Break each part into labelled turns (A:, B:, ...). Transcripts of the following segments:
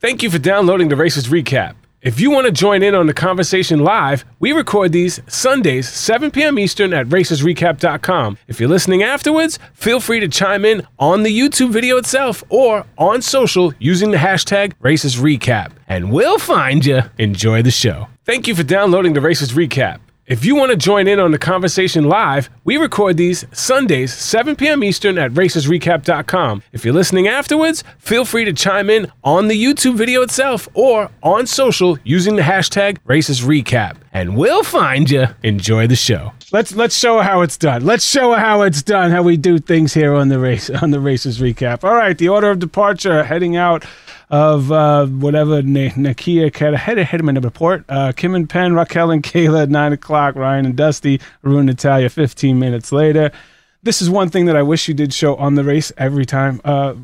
A: Thank you for downloading the Racers Recap. If you want to join in on the conversation live, we record these Sundays, 7 p.m. Eastern at racersrecap.com. If you're listening afterwards, feel free to chime in on the YouTube video itself or on social using the hashtag racistrecap. And we'll find you. Enjoy the show. Thank you for downloading the Racers Recap. If you want to join in on the conversation live, we record these Sundays, 7 p.m. Eastern at racersrecap.com. If you're listening afterwards, feel free to chime in on the YouTube video itself or on social using the hashtag RacersRecap. And we'll find you. Enjoy the show. Let's let's show how it's done. Let's show how it's done, how we do things here on the race on the Racers Recap. All right, the order of departure heading out of uh, whatever N- Nakia had ahead of him in the report. Uh, Kim and Penn, Raquel and Kayla at nine o'clock. Ryan and Dusty, Arun Natalia, fifteen minutes later. This is one thing that I wish you did show on the race every time. Uh,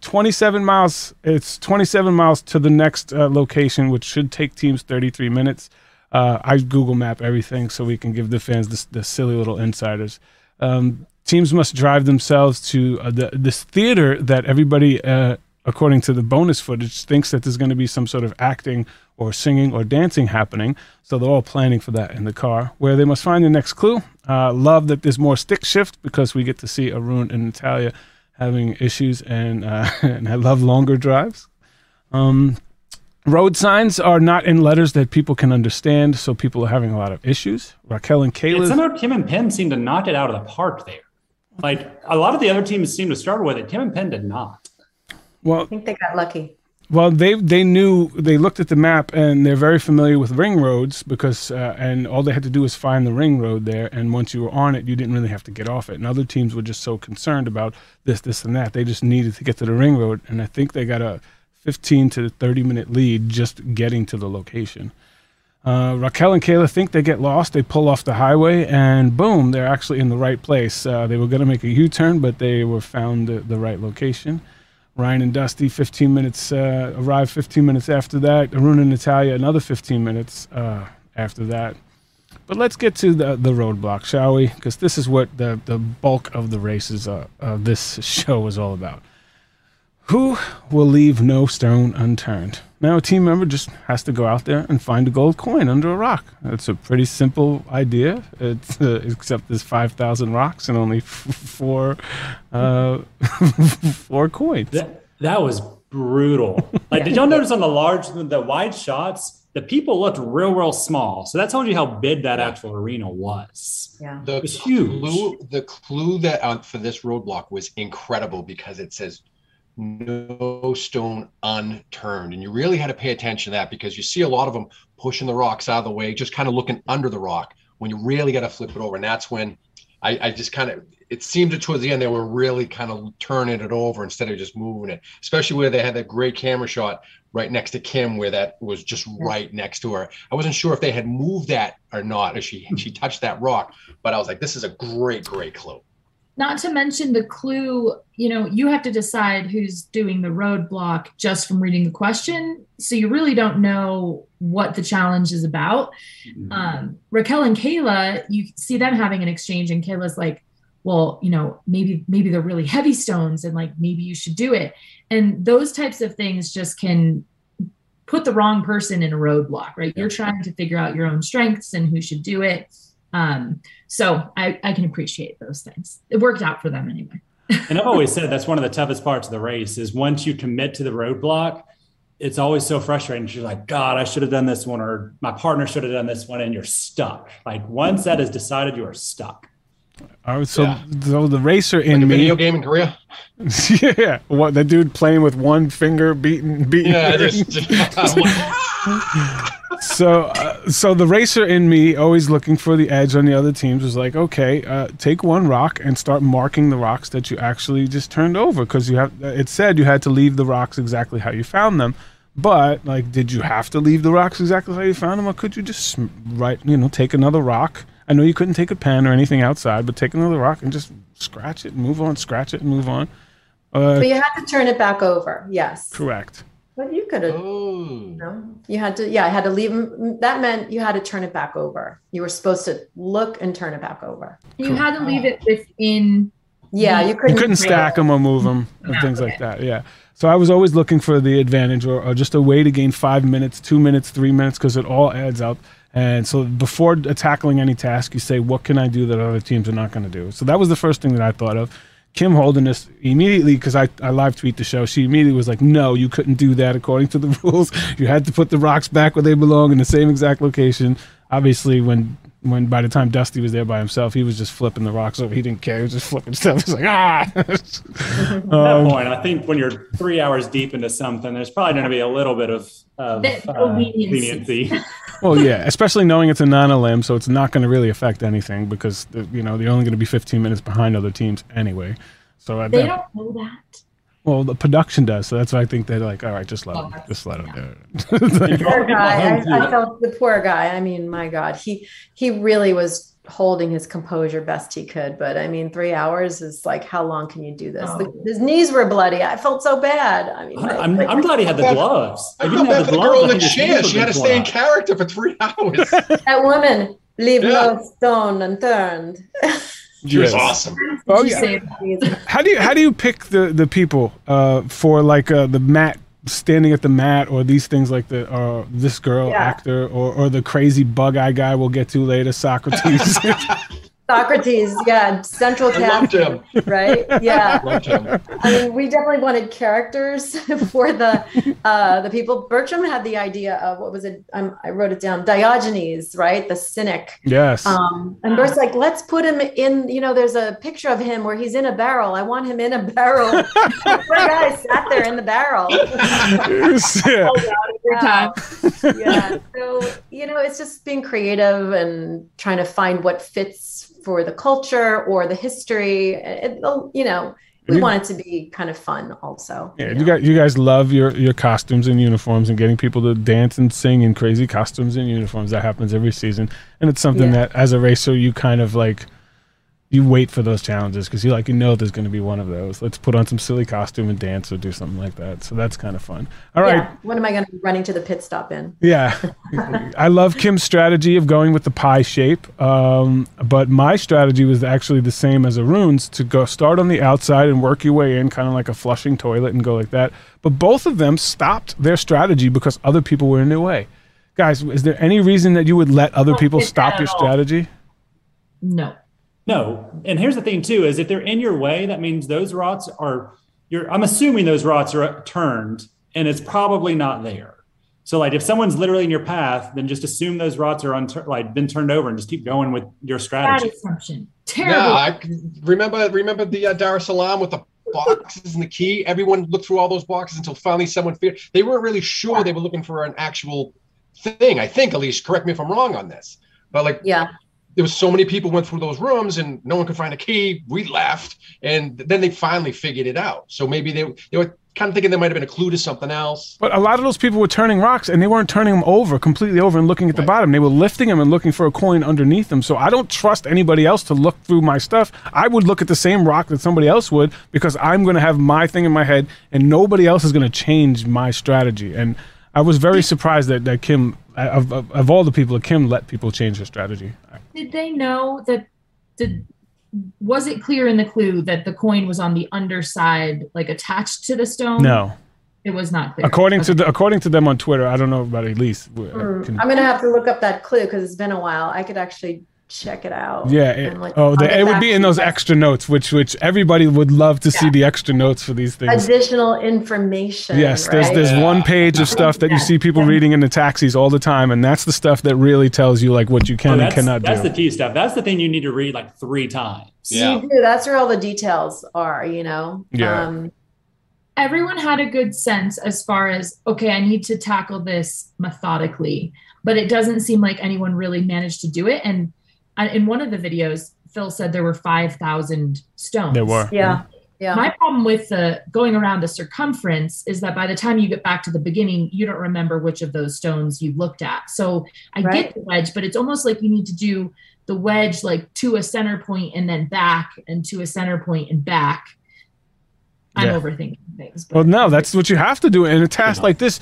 A: 27 miles. It's 27 miles to the next uh, location, which should take teams 33 minutes. Uh, I Google Map everything so we can give the fans this, the silly little insiders. Um, teams must drive themselves to uh, the, this theater that everybody uh, according to the bonus footage, thinks that there's going to be some sort of acting or singing or dancing happening. So they're all planning for that in the car, where they must find the next clue. Uh, love that there's more stick shift because we get to see Arun and Natalia having issues, and uh, and I love longer drives. Um, road signs are not in letters that people can understand, so people are having a lot of issues. Raquel and Kayla.
B: Somehow Kim and Penn seem to knock it out of the park there. Like a lot of the other teams seem to struggle with it. Kim and Penn did not.
C: Well, I think they got lucky.
A: Well, they they knew they looked at the map and they're very familiar with ring roads because uh, and all they had to do was find the ring road there and once you were on it, you didn't really have to get off it. And other teams were just so concerned about this, this, and that they just needed to get to the ring road. And I think they got a 15 to 30 minute lead just getting to the location. Uh, Raquel and Kayla think they get lost. They pull off the highway, and boom, they're actually in the right place. Uh, they were going to make a U turn, but they were found the, the right location. Ryan and Dusty, 15 minutes, uh, arrived 15 minutes after that. Arun and Natalia, another 15 minutes uh, after that. But let's get to the, the roadblock, shall we? Because this is what the, the bulk of the races uh, of this show is all about. Who will leave no stone unturned? Now, a team member just has to go out there and find a gold coin under a rock. It's a pretty simple idea, it's, uh, except there's 5,000 rocks and only f- four, uh, four coins.
B: That, that was brutal. Like, did y'all notice on the large, the wide shots, the people looked real, real small. So that told you how big that actual arena was.
C: Yeah,
D: the
B: it was huge.
D: Clue, the clue that uh, for this roadblock was incredible because it says no stone unturned. And you really had to pay attention to that because you see a lot of them pushing the rocks out of the way, just kind of looking under the rock when you really got to flip it over. And that's when I, I just kind of, it seemed towards the end they were really kind of turning it over instead of just moving it, especially where they had that great camera shot right next to Kim, where that was just right next to her. I wasn't sure if they had moved that or not as she she touched that rock, but I was like, this is a great, great clue
E: not to mention the clue you know you have to decide who's doing the roadblock just from reading the question. So you really don't know what the challenge is about. Mm-hmm. um, raquel and kayla you see them having an exchange and kayla's like well you know maybe maybe they're really heavy stones and like maybe you should do it. And those types of things just can put the wrong person in a roadblock right? You're trying to figure out your own strengths and who should do it um, so I, I can appreciate those things. It worked out for them anyway.
B: and I've always said that's one of the toughest parts of the race is once you commit to the roadblock, it's always so frustrating. You're like, God, I should have done this one, or my partner should have done this one, and you're stuck. Like once that is decided, you are stuck.
A: All right, so, yeah. so the racer in
D: like
A: me,
D: video game in Korea.
A: yeah, what the dude playing with one finger, beating, beating. Yeah, just, so, uh, so the racer in me, always looking for the edge on the other teams, was like, okay, uh, take one rock and start marking the rocks that you actually just turned over, because you have. It said you had to leave the rocks exactly how you found them. But like, did you have to leave the rocks exactly how you found them, or could you just write, you know, take another rock? I know you couldn't take a pen or anything outside, but take another rock and just scratch it, and move on, scratch it, and move on.
C: Uh, but you had to turn it back over. Yes.
A: Correct.
C: But you could have. Oh. You, mm. know, you had to. Yeah, I had to leave them. That meant you had to turn it back over. You were supposed to look and turn it back over.
E: You had to leave it within.
C: Yeah, you couldn't.
A: You couldn't stack them or move them and things okay. like that. Yeah. So I was always looking for the advantage or, or just a way to gain five minutes, two minutes, three minutes, because it all adds up. And so before tackling any task, you say, what can I do that other teams are not going to do? So that was the first thing that I thought of. Kim Holderness immediately, because I, I live tweet the show, she immediately was like, no, you couldn't do that according to the rules. You had to put the rocks back where they belong in the same exact location. Obviously, when when by the time Dusty was there by himself, he was just flipping the rocks over. He didn't care. He was just flipping stuff. He's like, ah.
B: At that um, point, I think when you're three hours deep into something, there's probably going to be a little bit of, of uh, leniency.
A: Well, yeah, especially knowing it's a non-elim, so it's not going to really affect anything because uh, you know they're only going to be 15 minutes behind other teams anyway. So I
E: they that, don't know that.
A: Well, the production does, so that's why I think they're like, all right, just let oh, him, just let him do it.
C: poor guy, I, I, felt the poor guy. I mean, my God, he he really was holding his composure best he could. But I mean, three hours is like, how long can you do this? Oh. The, his knees were bloody. I felt so bad. I mean,
B: I'm, like, I'm glad he had the gloves.
D: I felt bad for the girl in the chair. She had to stay in character for three hours.
C: that woman leave yeah. no stone unturned.
D: She yes. was awesome.
A: Oh yeah. How do you how do you pick the the people uh, for like uh, the mat standing at the mat or these things like the uh, this girl yeah. actor or or the crazy bug eye guy we'll get to later Socrates.
C: Socrates, yeah, central cast, right? Yeah, I mean, we definitely wanted characters for the uh, the people. Bertram had the idea of what was it? Um, I wrote it down. Diogenes, right? The cynic.
A: Yes.
C: Um, and Bert's like, let's put him in. You know, there's a picture of him where he's in a barrel. I want him in a barrel. Poor guy sat there in the barrel.
A: yeah.
C: Oh, yeah. So you know, it's just being creative and trying to find what fits for the culture or the history. It, you know, we you, want it to be kind of fun also.
A: Yeah, you, know? you, guys, you guys love your your costumes and uniforms and getting people to dance and sing in crazy costumes and uniforms. That happens every season, and it's something yeah. that as a racer you kind of like you wait for those challenges because you like you know there's going to be one of those. Let's put on some silly costume and dance or do something like that. So that's kind of fun. All right. Yeah.
C: What am I going to be running to the pit stop in?
A: Yeah, I love Kim's strategy of going with the pie shape. Um, but my strategy was actually the same as Arun's to go start on the outside and work your way in, kind of like a flushing toilet, and go like that. But both of them stopped their strategy because other people were in their way. Guys, is there any reason that you would let other people stop your strategy?
E: No.
B: No. And here's the thing too, is if they're in your way, that means those rots are you're I'm assuming those rots are turned and it's probably not there. So like if someone's literally in your path, then just assume those rots are untur- like been turned over and just keep going with your strategy.
E: Bad assumption. Terrible.
D: Yeah, I remember remember the uh, Dar es Salaam with the boxes and the key. Everyone looked through all those boxes until finally someone figured they weren't really sure they were looking for an actual thing. I think, at least, correct me if I'm wrong on this. But like,
C: yeah,
D: there was so many people went through those rooms and no one could find a key. We left, and then they finally figured it out. So maybe they they were kind of thinking there might have been a clue to something else.
A: But a lot of those people were turning rocks, and they weren't turning them over completely over and looking at the bottom. They were lifting them and looking for a coin underneath them. So I don't trust anybody else to look through my stuff. I would look at the same rock that somebody else would because I'm going to have my thing in my head, and nobody else is going to change my strategy. And I was very surprised that, that Kim, of, of, of all the people, Kim let people change her strategy.
E: Did they know that? Did was it clear in the clue that the coin was on the underside, like attached to the stone?
A: No,
E: it was not clear.
A: According okay. to the according to them on Twitter, I don't know about Elise. Mm,
C: I'm gonna have to look up that clue because it's been a while. I could actually check it out.
A: Yeah. It, like, oh, the, it would be in those extra notes, which which everybody would love to yeah. see the extra notes for these things.
C: Additional information.
A: Yes, right? there's there's yeah. one page of stuff that you see people reading in the taxis all the time, and that's the stuff that really tells you like what you can oh, and cannot
B: that's
A: do.
B: That's the T stuff. That's the thing you need to read like three times.
C: Yeah. You do. That's where all the details are. You know.
A: Yeah. Um,
E: everyone had a good sense as far as okay i need to tackle this methodically but it doesn't seem like anyone really managed to do it and in one of the videos, Phil said there were 5,000 stones.
A: There were.
C: Yeah. Yeah.
E: My problem with the going around the circumference is that by the time you get back to the beginning, you don't remember which of those stones you looked at. So I right. get the wedge, but it's almost like you need to do the wedge like to a center point and then back and to a center point and back. I'm yeah. overthinking things.
A: Well, no, that's what you have to do in a task like this.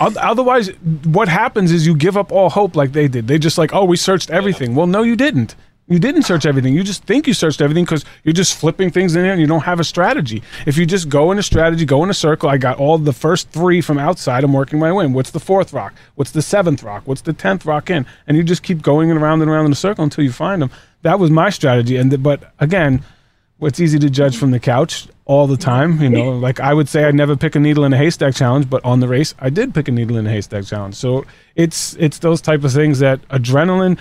A: Otherwise, what happens is you give up all hope like they did. They just like, oh, we searched everything. Well, no, you didn't. You didn't search everything. You just think you searched everything because you're just flipping things in there and you don't have a strategy. If you just go in a strategy, go in a circle, I got all the first three from outside. I'm working my way in. What's the fourth rock? What's the seventh rock? What's the tenth rock in? And you just keep going around and around in a circle until you find them. That was my strategy. And the, but again, it's easy to judge from the couch all the time. You know, like I would say I'd never pick a needle in a haystack challenge, but on the race I did pick a needle in a haystack challenge. So it's it's those type of things that adrenaline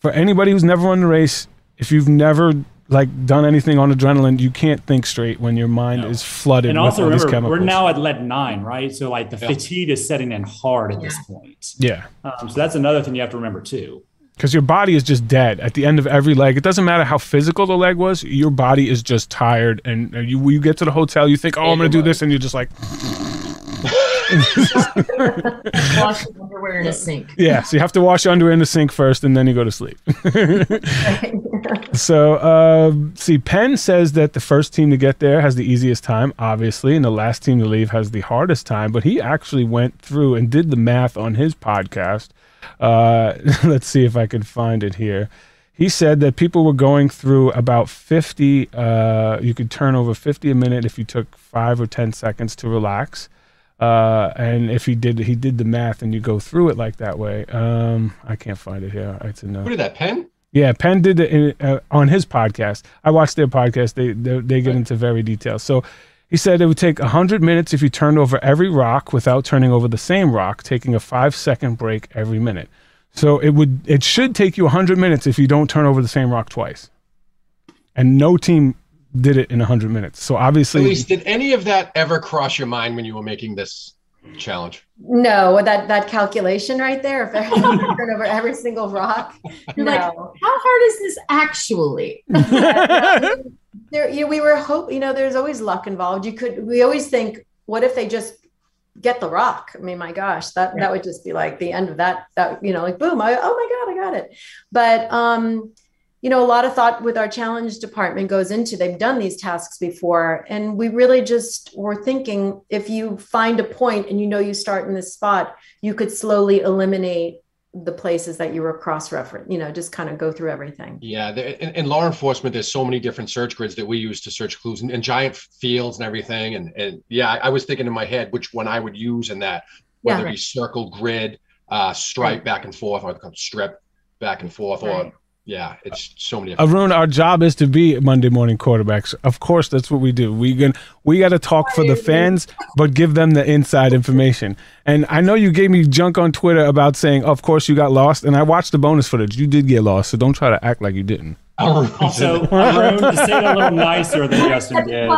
A: for anybody who's never run the race, if you've never like done anything on adrenaline, you can't think straight when your mind no. is flooded.
B: And
A: with
B: also
A: all
B: remember,
A: these
B: we're now at lead nine, right? So like the
D: Yeah.
B: fatigue is setting in hard at this point.
A: Yeah.
B: Um, so that's another thing you have to remember too.
A: Because your body is just dead at the end of every leg. It doesn't matter how physical the leg was. Your body is just tired, and you you get to the hotel, you think, "Oh, I'm going to do this," and you're just like,
E: Wash your underwear in a sink.
A: "Yeah." So you have to wash your underwear in the sink first, and then you go to sleep. So, uh, see, Penn says that the first team to get there has the easiest time, obviously, and the last team to leave has the hardest time. But he actually went through and did the math on his podcast. Uh, let's see if I can find it here. He said that people were going through about 50, uh, you could turn over 50 a minute if you took five or 10 seconds to relax. Uh, and if he did, he did the math and you go through it like that way. Um, I can't find it here. It's in, uh,
D: Who did that? Penn?
A: yeah, Penn did it in, uh, on his podcast. I watched their podcast. They they, they get into very detail. So he said it would take 100 minutes if you turned over every rock without turning over the same rock, taking a five second break every minute. So it would it should take you 100 minutes if you don't turn over the same rock twice. And no team did it in 100 minutes. So obviously,
D: Elise, did any of that ever cross your mind when you were making this challenge?
C: No, that that calculation right there, if everyone turn over every single rock.
E: You're
C: no.
E: like, how hard is this actually?
C: there, you, know, we were hope. You know, there's always luck involved. You could. We always think, what if they just get the rock? I mean, my gosh, that that would just be like the end of that. That you know, like boom. I, oh my god, I got it. But um, you know, a lot of thought with our challenge department goes into. They've done these tasks before, and we really just were thinking, if you find a point and you know you start in this spot, you could slowly eliminate the places that you were cross referenced you know just kind of go through everything
D: Yeah, there, in, in law enforcement, there's so many different search grids that we use to search clues and, and giant fields and everything. And and yeah, I, I was thinking in my head which one I would use in that, whether
C: Yeah.
D: it be circle, grid, uh, stripe
C: Right.
D: back and forth, or strip back and forth, or
C: Right.
D: Yeah, it's so many.
A: Arun, our job is to be Monday morning quarterbacks. Of course, that's what we do. We can we got to talk for the fans, but give them the inside information. And I know you gave me junk on Twitter about saying, "Of course, you got lost." And I watched the bonus footage. You did get lost, so don't try to act like you didn't.
B: Also, Arun, to say it a little nicer than Justin did.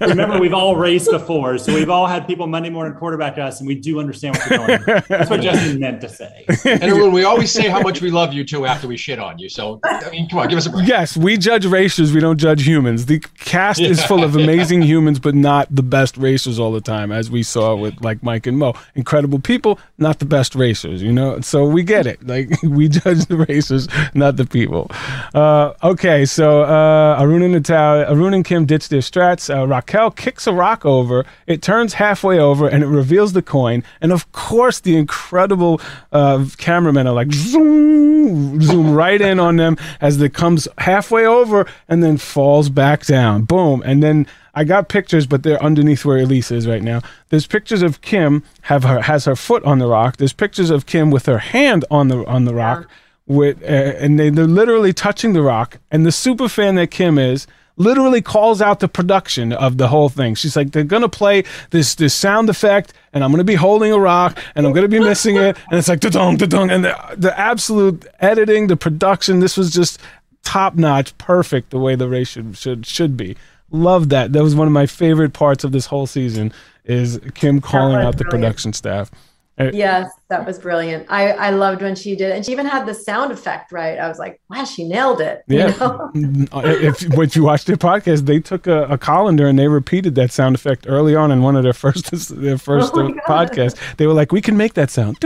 B: Remember, we've all raced before, so we've all had people Monday morning quarterback us, and we do understand what you're going. through. That's what Justin meant to say.
D: and everyone, we always say how much we love you too after we shit on you. So I mean, come on, give us a break.
A: Yes, we judge racers. We don't judge humans. The cast is full of amazing humans, but not the best racers all the time, as we saw with like Mike and Mo. Incredible people, not the best racers. You know, so we get it. Like we judge the racers, not the people. Uh, okay, so uh, Arun and Natalia, Arun and Kim ditch their strats. Uh, Raquel kicks a rock over. It turns halfway over, and it reveals the coin. And of course, the incredible uh, cameramen are like zoom, zoom right in on them as it comes halfway over and then falls back down. Boom, and then. I got pictures, but they're underneath where Elise is right now. There's pictures of Kim have her has her foot on the rock. There's pictures of Kim with her hand on the on the rock, with uh, and they, they're literally touching the rock. And the super fan that Kim is literally calls out the production of the whole thing. She's like, they're gonna play this this sound effect, and I'm gonna be holding a rock, and I'm gonna be missing it, and it's like da-dong, da-dong, and the, the absolute editing, the production. This was just top notch, perfect the way the race should should should be. Love that. That was one of my favorite parts of this whole season. Is Kim calling out the
C: brilliant.
A: production staff.
C: Yes that was brilliant i i loved when she did it and she even had the sound effect right i was like wow she nailed it you
A: Yeah.
C: know?
A: if, if you watch their podcast, they took a, a colander and they repeated that sound effect early on in one of their first their first
C: Oh
A: uh,
C: God.
A: podcasts. They were like, "We can make that sound."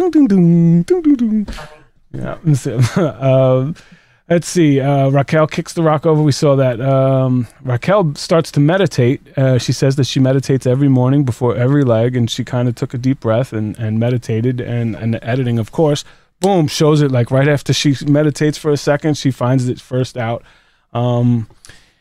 A: Yeah. So, um, let's see. Uh, Raquel kicks the rock over. We saw that. Um, Raquel starts to meditate. Uh, she says that she meditates every morning before every leg, and she kind of took a deep breath and, and meditated. And and the editing, of course, boom, shows it like right after she meditates for a second, she finds it first out. Um,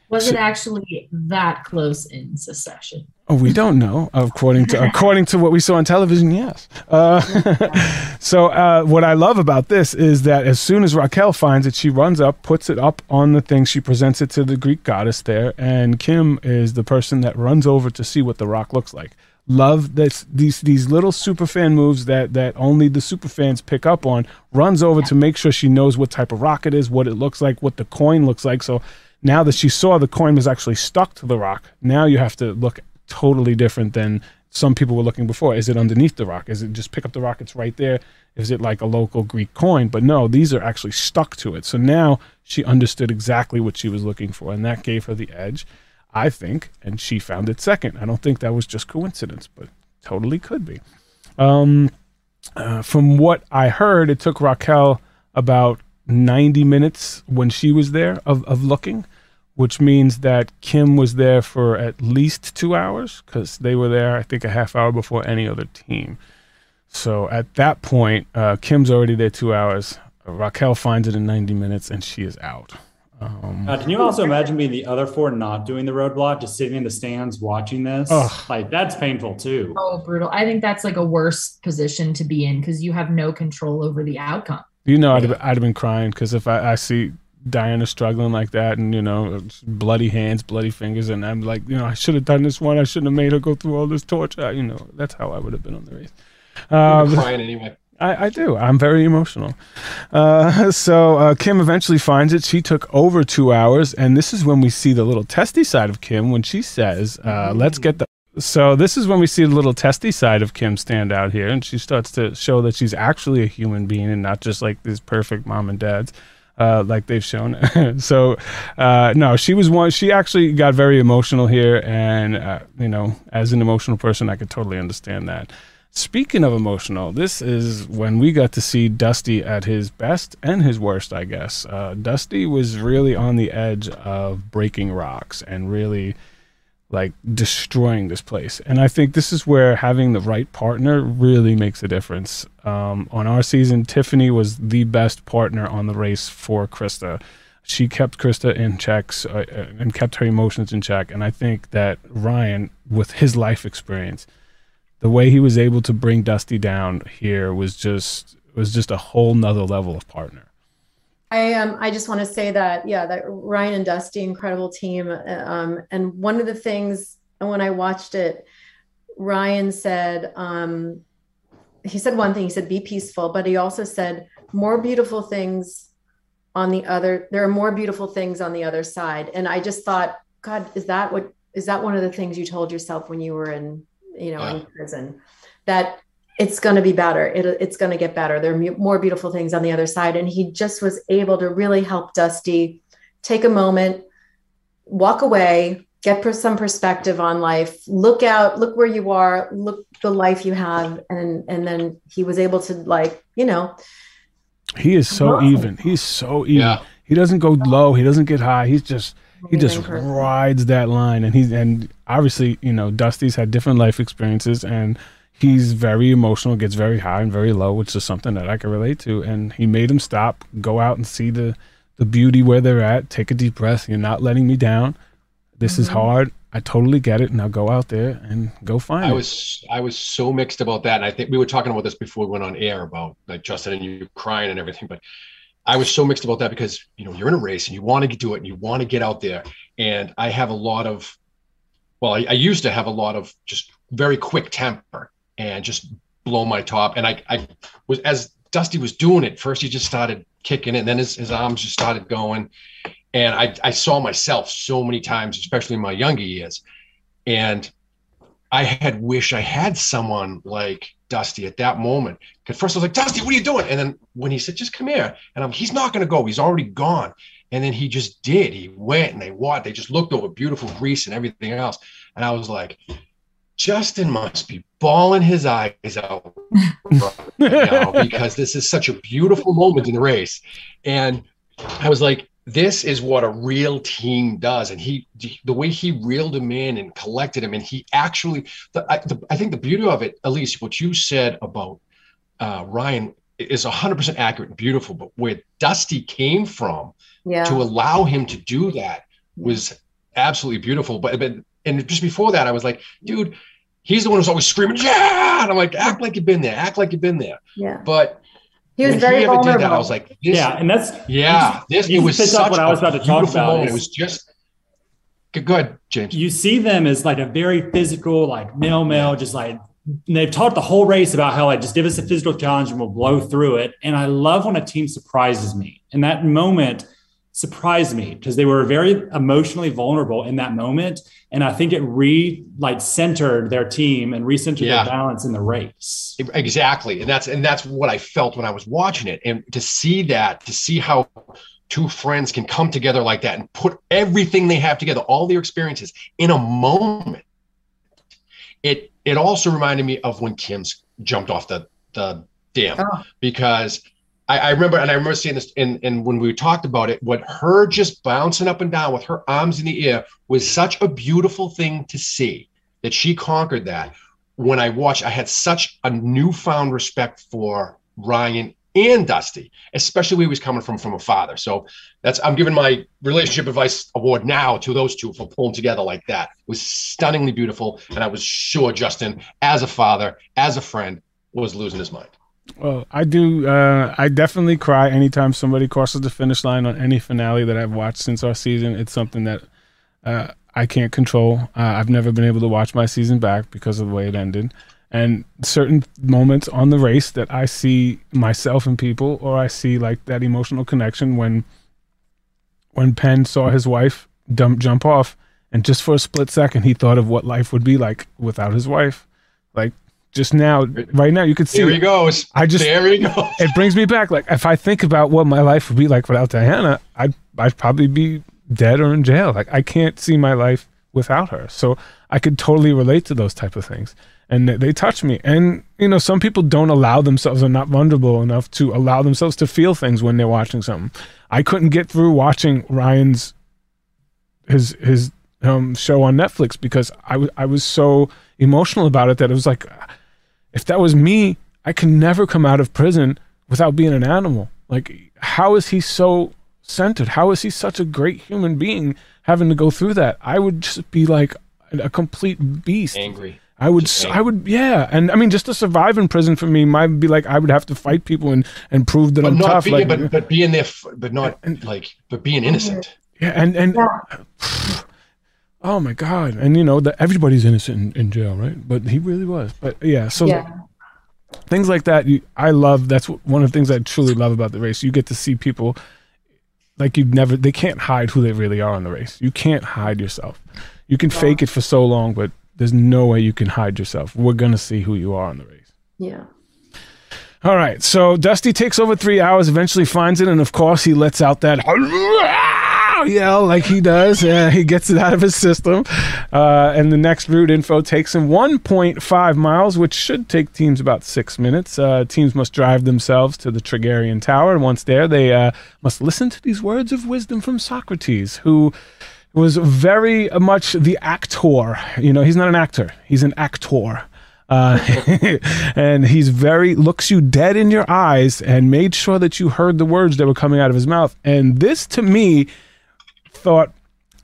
E: was so, it actually that close in succession?
A: Oh, we don't know. According to according to what we saw on television, yes. Uh, so uh, what I love about this is that as soon as Raquel finds it, she runs up, puts it up on the thing, she presents it to the Greek goddess there, and Kim is the person that runs over to see what the rock looks like. Love this these these little super fan moves that that only the super fans pick up on. Runs over to make sure she knows what type of rock it is, what it looks like, what the coin looks like. So now that she saw the coin was actually stuck to the rock, now you have to look totally different than some people were looking before. Is it underneath the rock? Is it just pick up the rock? It's right there. Is it like a local Greek coin? But no, these are actually stuck to it. So now she understood exactly what she was looking for, and that gave her the edge, I think. And she found it second. I don't think that was just coincidence, but totally could be. Um, uh, from what I heard, it took Raquel about 90 minutes when she was there of, of looking which means that Kim was there for at least two hours because they were there, I think, a half hour before any other team. So at that point, uh, Kim's already there two hours. Raquel finds it in 90 minutes and she is out.
B: Um, uh, can you also imagine being the other four not doing the roadblock, just sitting in the stands watching this? Ugh. Like that's painful too.
E: Oh, brutal! I think that's like a worse position to be in because you have no control over the outcome.
A: You know, I'd, I'd have been crying because if I, I see Diana struggling like that, and you know, bloody hands, bloody fingers, and I'm like, you know, I should have done this one. I shouldn't have made her go through all this torture. You know, that's how I would have been on the race.
D: Um, crying anyway.
A: I, I, do. I'm very emotional. Uh, so uh, Kim eventually finds it. She took over two hours, and this is when we see the little testy side of Kim when she says, uh, "Let's get the." So this is when we see the little testy side of Kim stand out here, and she starts to show that she's actually a human being and not just like these perfect mom and dads uh, like they've shown. so, uh, no, she was one. She actually got very emotional here, and uh, you know, as an emotional person, I could totally understand that. Speaking of emotional, this is when we got to see Dusty at his best and his worst, I guess. Uh, Dusty was really on the edge of breaking rocks and really like destroying this place. And I think this is where having the right partner really makes a difference. Um, on our season, Tiffany was the best partner on the race for Krista. She kept Krista in checks uh, uh, and kept her emotions in check. And I think that Ryan, with his life experience, the way he was able to bring Dusty down here was just was just a whole nother level of partner.
C: I um I just want to say that yeah that Ryan and Dusty incredible team um and one of the things when I watched it Ryan said um he said one thing he said be peaceful but he also said more beautiful things on the other there are more beautiful things on the other side and I just thought god is that what is that one of the things you told yourself when you were in you know yeah. in prison that it's going to be better. It, it's going to get better. There are more beautiful things on the other side. And he just was able to really help Dusty take a moment, walk away, get some perspective on life, look out, look where you are, look the life you have. And, and then he was able to like, you know,
A: he is so even. He's so even. Yeah. He doesn't go low. He doesn't get high. He's just, he just rides that line. And he's, and obviously, you know, Dusty's had different life experiences and, he's very emotional, gets very high and very low, which is something that I can relate to. And he made him stop, go out and see the the beauty where they're at, take a deep breath. You're not letting me down. This mm-hmm. is hard. I totally get it. Now go out there and go find I
D: it. was I was so mixed about that. And I think we were talking about this before we went on air about like Justin and you crying and everything. But I was so mixed about that because you know you're in a race and you want to do it and you want to get out there. And I have a lot of well, I, I used to have a lot of just very quick temper and just blow my top. And I, I was as Dusty was doing it. First, he just started kicking it, and then his, his arms just started going. And I, I saw myself so many times, especially in my younger years. And I had wished I had someone like Dusty at that moment. Because first I was like, Dusty, what are you doing? And then when he said, just come here, and I'm, he's not going to go. He's already gone. And then he just did. He went and they what? They just looked over beautiful Greece and everything else. And I was like, Justin must be bawling his eyes out right now because this is such a beautiful moment in the race. And I was like, this is what a real team does. And he, the way he reeled him in and collected him, and he actually, the, I, the, I think the beauty of it, at least what you said about uh, Ryan is 100% accurate and beautiful, but where Dusty came from
C: Yeah.
D: to allow him to do that was absolutely beautiful. But, but and just before that, I was like, dude, he's the one who's always screaming, yeah. And I'm like, act like you've been there, act like you've been there.
C: Yeah.
D: But
C: He was
D: when
C: very
D: he ever
C: vulnerable.
D: did that, I was like, this,
B: Yeah, and that's
D: yeah, this it was
B: picked up
D: such
B: what I was about to talk about
D: moment.
B: is-
D: It was just good. James.
B: you see them as like a very physical, like male male, just like and they've taught the whole race about how like just give us a physical challenge and we'll blow through it. And I love when a team surprises me. And that moment surprised me because they were very emotionally vulnerable in that moment. And I think it re like centered their team and recentered
D: Yeah.
B: their balance in the race.
D: Exactly. And that's and that's what I felt when I was watching it. And to see that, to see how two friends can come together like that and put everything they have together, all their experiences in a moment. It it also reminded me of when Kim's jumped off the the dam
C: Oh.
D: because I, I remember and I remember seeing this and and when we talked about it, what her just bouncing up and down with her arms in the air was such a beautiful thing to see that she conquered that when I watched, I had such a newfound respect for Ryan and Dusty, especially where he was coming from from a father. So that's I'm giving my relationship advice award now to those two for pulling together like that. It was stunningly beautiful, and I was sure Justin, as a father, as a friend, was losing his mind.
A: Well, I do. Uh, I definitely cry anytime somebody crosses the finish line on any finale that I've watched since our season. It's something that uh, I can't control. Uh, I've never been able to watch my season back because of the way it ended. And certain moments on the race that I see myself in people, or I see like that emotional connection when when Penn saw his wife dump, jump off, and just for a split second, he thought of what life would be like without his wife. Like just now, right now, you could see.
D: There
A: it.
D: he goes.
A: I just
D: there he goes.
A: it brings me back. Like if I think about what my life would be like without Diana, I'd I'd probably be dead or in jail. Like I can't see my life without her. So I could totally relate to those type of things, and they, they touch me. And you know, some people don't allow themselves, are not vulnerable enough to allow themselves to feel things when they're watching something. I couldn't get through watching Ryan's his his um, show on Netflix because I was I was so emotional about it that it was like, if that was me, I could never come out of prison without being an animal. Like, how is he so centered? How is he such a great human being having to go through that? I would just be like a complete beast.
D: Angry.
A: I would,
D: Just
A: I would, yeah, and I mean, just to survive in prison for me might be like I would have to fight people and and prove that
D: But
A: I'm
D: not
A: tough.
D: being,
A: like,
D: but, but being there, f- but not like, but being innocent.
A: yeah, and and oh my god, and you know that everybody's innocent in, in jail, right? But he really was. But yeah, so
C: Yeah.
A: things like that you, i love that's one of the things i truly love about the race you get to see people like you've never they can't hide who they really are in the race you can't hide yourself you can fake it for so long but there's no way you can hide yourself we're gonna see who you are on the race
C: Yeah.
A: all right so dusty takes over three hours eventually finds it and of course he lets out that yell like he does. Yeah he gets it out of his system. Uh, and the next route info takes him 1.5 miles which should take teams about six minutes. Uh, teams must drive themselves to the Tregarian Tower. And once there they uh, must listen to these words of wisdom from Socrates who was very much the actor. You know he's not an actor. He's an actor. Uh, and he's very looks you dead in your eyes and made sure that you heard the words that were coming out of his mouth. And this, to me, thought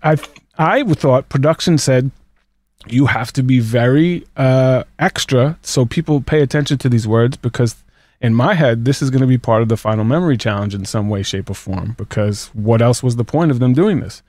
A: I I thought production said you have to be very uh, extra so people pay attention to these words because in my head this is going to be part of the final memory challenge in some way shape or form because what else was the point of them doing this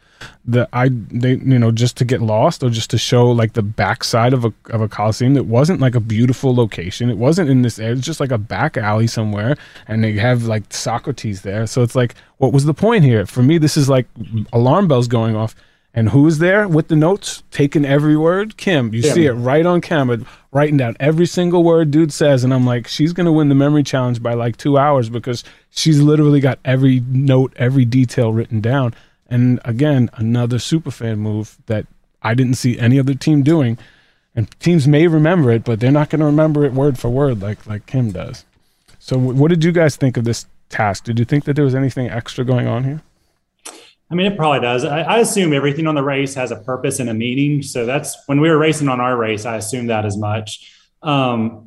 A: the I they you know just to get lost or just to show like the backside of a of a coliseum that wasn't like a beautiful location. It wasn't in this. It was just like a back alley somewhere, and they have like Socrates there. So it's like, what was the point here? For me, this is like alarm bells going off. And who is there with the notes, taking every word? Kim. You
B: Kim.
A: see it right on camera, writing down every single word dude says. And I'm like, she's gonna win the memory challenge by like two hours because she's literally got every note, every detail written down. And again, another superfan move that I didn't see any other team doing. And teams may remember it, but they're not going to remember it word for word like like Kim does. So, wh- what did you guys think of this task? Did you think that there was anything extra going on here?
B: I mean, it probably does. I, I assume everything on the race has a purpose and a meaning. So that's when we were racing on our race, I assumed that as much. Um,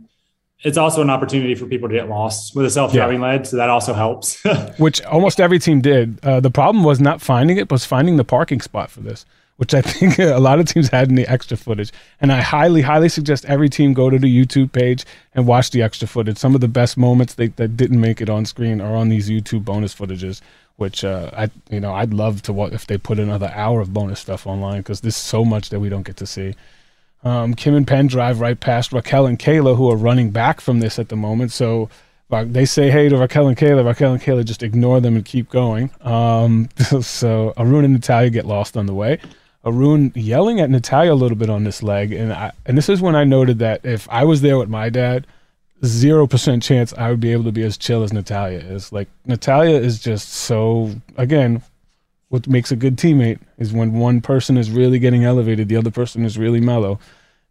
B: it's also an opportunity for people to get lost with a self-driving yeah. lead, so that also helps.
A: Which almost every team did. Uh, the problem was not finding it, was finding the parking spot for this, which I think a lot of teams had in the extra footage. And I highly, highly suggest every team go to the YouTube page and watch the extra footage. Some of the best moments they, that didn't make it on screen are on these YouTube bonus footages. Which uh, I, you know, I'd love to watch if they put another hour of bonus stuff online because there's so much that we don't get to see. Um, Kim and Penn drive right past Raquel and Kayla, who are running back from this at the moment. So they say hey to Raquel and Kayla. Raquel and Kayla just ignore them and keep going. Um, so Arun and Natalia get lost on the way. Arun yelling at Natalia a little bit on this leg, and I, and this is when I noted that if I was there with my dad, zero percent chance I would be able to be as chill as Natalia is. Like Natalia is just so again, what makes a good teammate is when one person is really getting elevated, the other person is really mellow.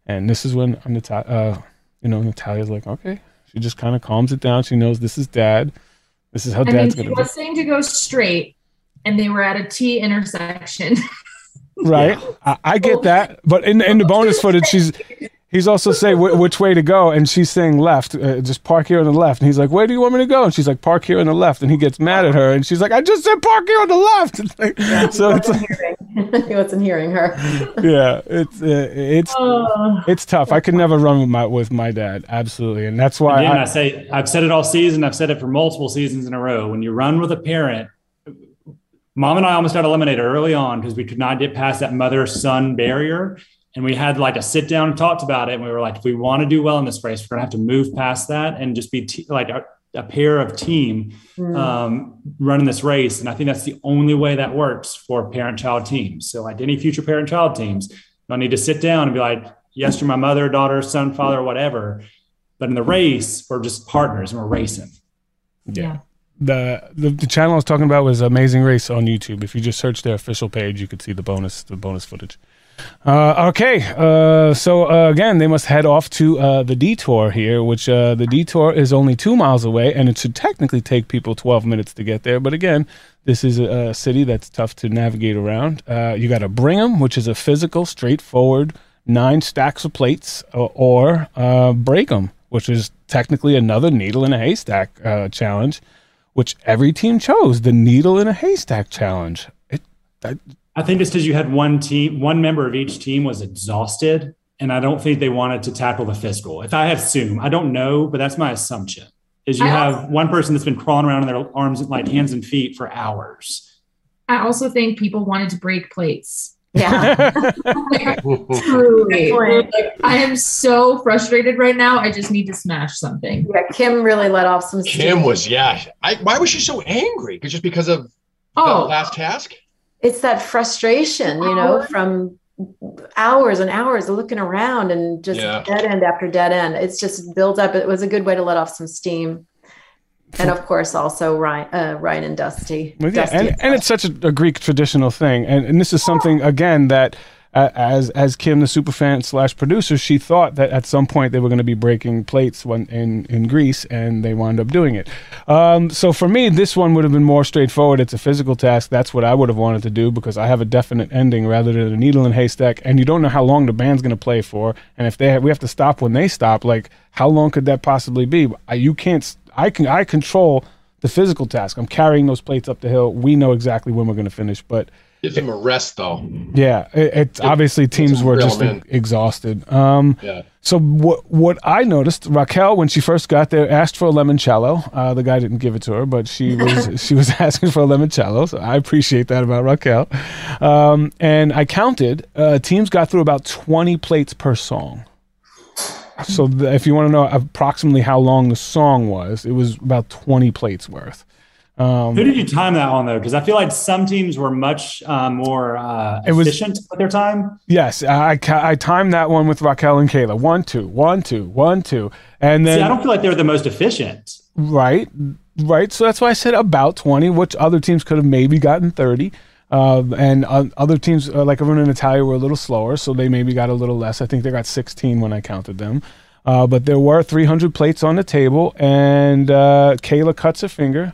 A: And this is when Natalia, uh, you know, Natalia's like, okay. She just kind of calms it down. She knows this is dad. This is how I dad's
E: mean, going to was saying to go straight, and they were at a T intersection.
A: right. I, I, get that. But in, in the bonus footage, she's He's also saying wh- which way to go, and she's saying left. Uh, just park here on the left. And he's like, "Where do you want me to go?" And she's like, "Park here on the left." And he gets mad at her, and she's like, "I just said park here on the left." It's like, yeah, so it's like,
C: he wasn't hearing her.
A: yeah, it's uh, it's uh, it's tough. I could never run with my with my dad, absolutely, and that's why
B: Again, I, I say I've said it all season. I've said it for multiple seasons in a row. When you run with a parent, mom and I almost got eliminated early on because we could not get past that mother son barrier and we had like a sit down and talked about it and we were like if we want to do well in this race we're going to have to move past that and just be t- like a, a, pair of team mm. um, running this race and i think that's the only way that works for parent child teams so like any future parent child teams you'll need to sit down and be like yes you're my mother daughter son father whatever but in the race we're just partners and we're racing
A: yeah. yeah. The, the, the channel I was talking about was Amazing Race on YouTube. If you just search their official page, you could see the bonus the bonus footage. Uh, okay, uh, so uh, again, they must head off to uh, the detour here, which uh, the detour is only two miles away, and it should technically take people 12 minutes to get there. But again, this is a, city that's tough to navigate around. Uh, you got to bring them, which is a physical, straightforward nine stacks of plates, or, break them, which is technically another needle in a haystack challenge, which every team chose the needle in a haystack challenge. It, that,
B: I think it's because you had one team, one member of each team was exhausted, and I don't think they wanted to tackle the physical. If I assume, I don't know, but that's my assumption. Is you I have also, one person that's been crawling around in their arms, like hands and feet, for hours.
E: I also think people wanted to break plates.
C: Yeah.
E: Truly. I am so frustrated right now. I just need to smash something.
C: Yeah, Kim really let off some
D: steam. Kim was, yeah. I, why was she so angry? Just because of oh. the last task?
C: It's that frustration, you know, from hours and hours of looking around and just yeah. dead end after dead end. It's just built up. It was a good way to let off some steam. And of course, also Ryan, uh, Ryan and Dusty.
A: Well, yeah, Dusty and, and, it's such a, a Greek traditional thing. And, and this is something, again, that as as Kim, the superfan slash producer, she thought that at some point they were going to be breaking plates when in in Greece, and they wound up doing it. Um, so for me, this one would have been more straightforward. It's a physical task. That's what I would have wanted to do because I have a definite ending rather than a needle in haystack, and you don't know how long the band's going to play for, and if they have, we have to stop when they stop, like how long could that possibly be? You can't. I can. I control the physical task. I'm carrying those plates up the hill. We know exactly when we're going to finish, but
D: Gives him a rest, though.
A: Yeah, it, it's obviously teams were just exhausted. Um, yeah. So what what I noticed, Raquel, when she first got there, asked for a limoncello. Uh, the guy didn't give it to her, but she was she was asking for a limoncello. So I appreciate that about Raquel. Um, and I counted. Uh, teams got through about twenty plates per song. So the, if you want to know approximately how long the song was, it was about twenty plates worth.
B: Um, Who did you time that on though? Because I feel like some teams were much uh, more uh, efficient was, with their time.
A: Yes, I, I timed that one with Raquel and Kayla. One, two, one, two, one, two, and then
B: See, I don't feel like they were the most efficient.
A: Right, right. So that's why I said about twenty, which other teams could have maybe gotten thirty. Uh, and uh, other teams uh, like Arun in Natalia were a little slower, so they maybe got a little less. I think they got 16 when I counted them. Uh, but there were 300 plates on the table, and uh, Kayla cuts a finger.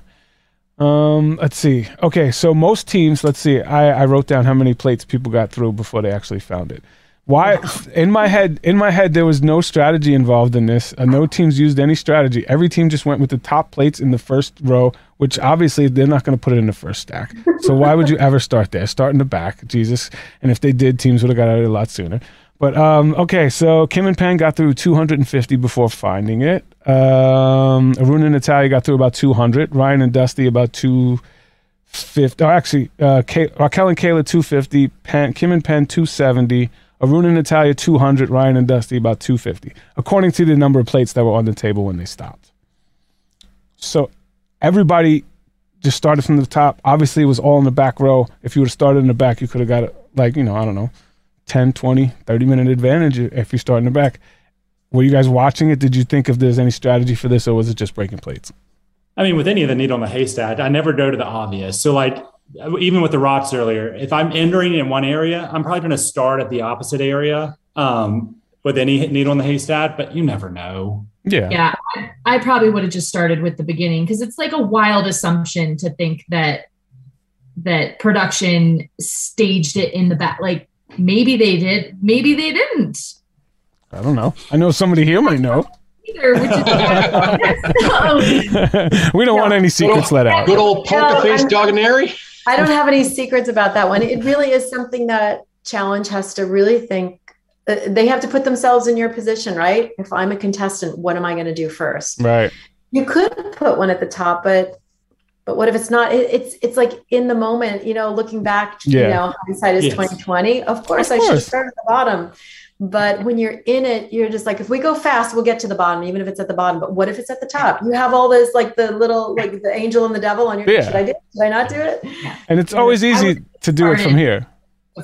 A: Um, let's see. Okay, so most teams, let's see. I, I wrote down how many plates people got through before they actually found it. Why? In my head, in my head, there was no strategy involved in this. Uh, no teams used any strategy. Every team just went with the top plates in the first row, which obviously they're not going to put it in the first stack. So why would you ever start there? Start in the back, Jesus. And if they did, teams would have got out of it a lot sooner. But um, okay, so Kim and Penn got through 250 before finding it. Um, Arun and Natalia got through about 200. Ryan and Dusty about 250. Oh, actually, uh, Kay- Raquel and Kayla 250. Penn, Kim and Penn 270. Arun and Natalia 200, Ryan and Dusty about 250, according to the number of plates that were on the table when they stopped. So everybody just started from the top. Obviously, it was all in the back row. If you would have started in the back, you could have got, it, like, you know, I don't know, 10, 20, 30 minute advantage if you start in the back. Were you guys watching it? Did you think if there's any strategy for this, or was it just breaking plates?
B: I mean, with any of the needle on the haystack, I never go to the obvious. So, like, even with the rocks earlier, if I'm entering in one area, I'm probably going to start at the opposite area um, with any needle on the haystack, but you never know.
A: Yeah.
E: Yeah. I probably would have just started with the beginning because it's like a wild assumption to think that that production staged it in the back. Like maybe they did, maybe they didn't.
A: I don't know. I know somebody here might know.
E: Either, which is
A: we don't want any secrets let out.
D: Good old poker face Doganieri.
C: I don't have any secrets about that one. It really is something that challenge has to really think. uh, They have to put themselves in your position, right? If I'm a contestant, what am I going to do first?
A: Right.
C: You could put one at the top, but but what if it's not? It, it's it's like in the moment, you know, looking back,
A: Yeah.
C: you know, hindsight is
B: Yes.
C: twenty twenty. Of course,
A: Of
C: I should start at the bottom. But when you're in it, you're just like, if we go fast, we'll get to the bottom, even if it's at the bottom. But what if it's at the top? You have all this, like the little, like the angel and the devil on your.
A: Yeah.
C: Should I do? it? Should I not do it?
A: And it's always
C: I
A: easy to do it from here.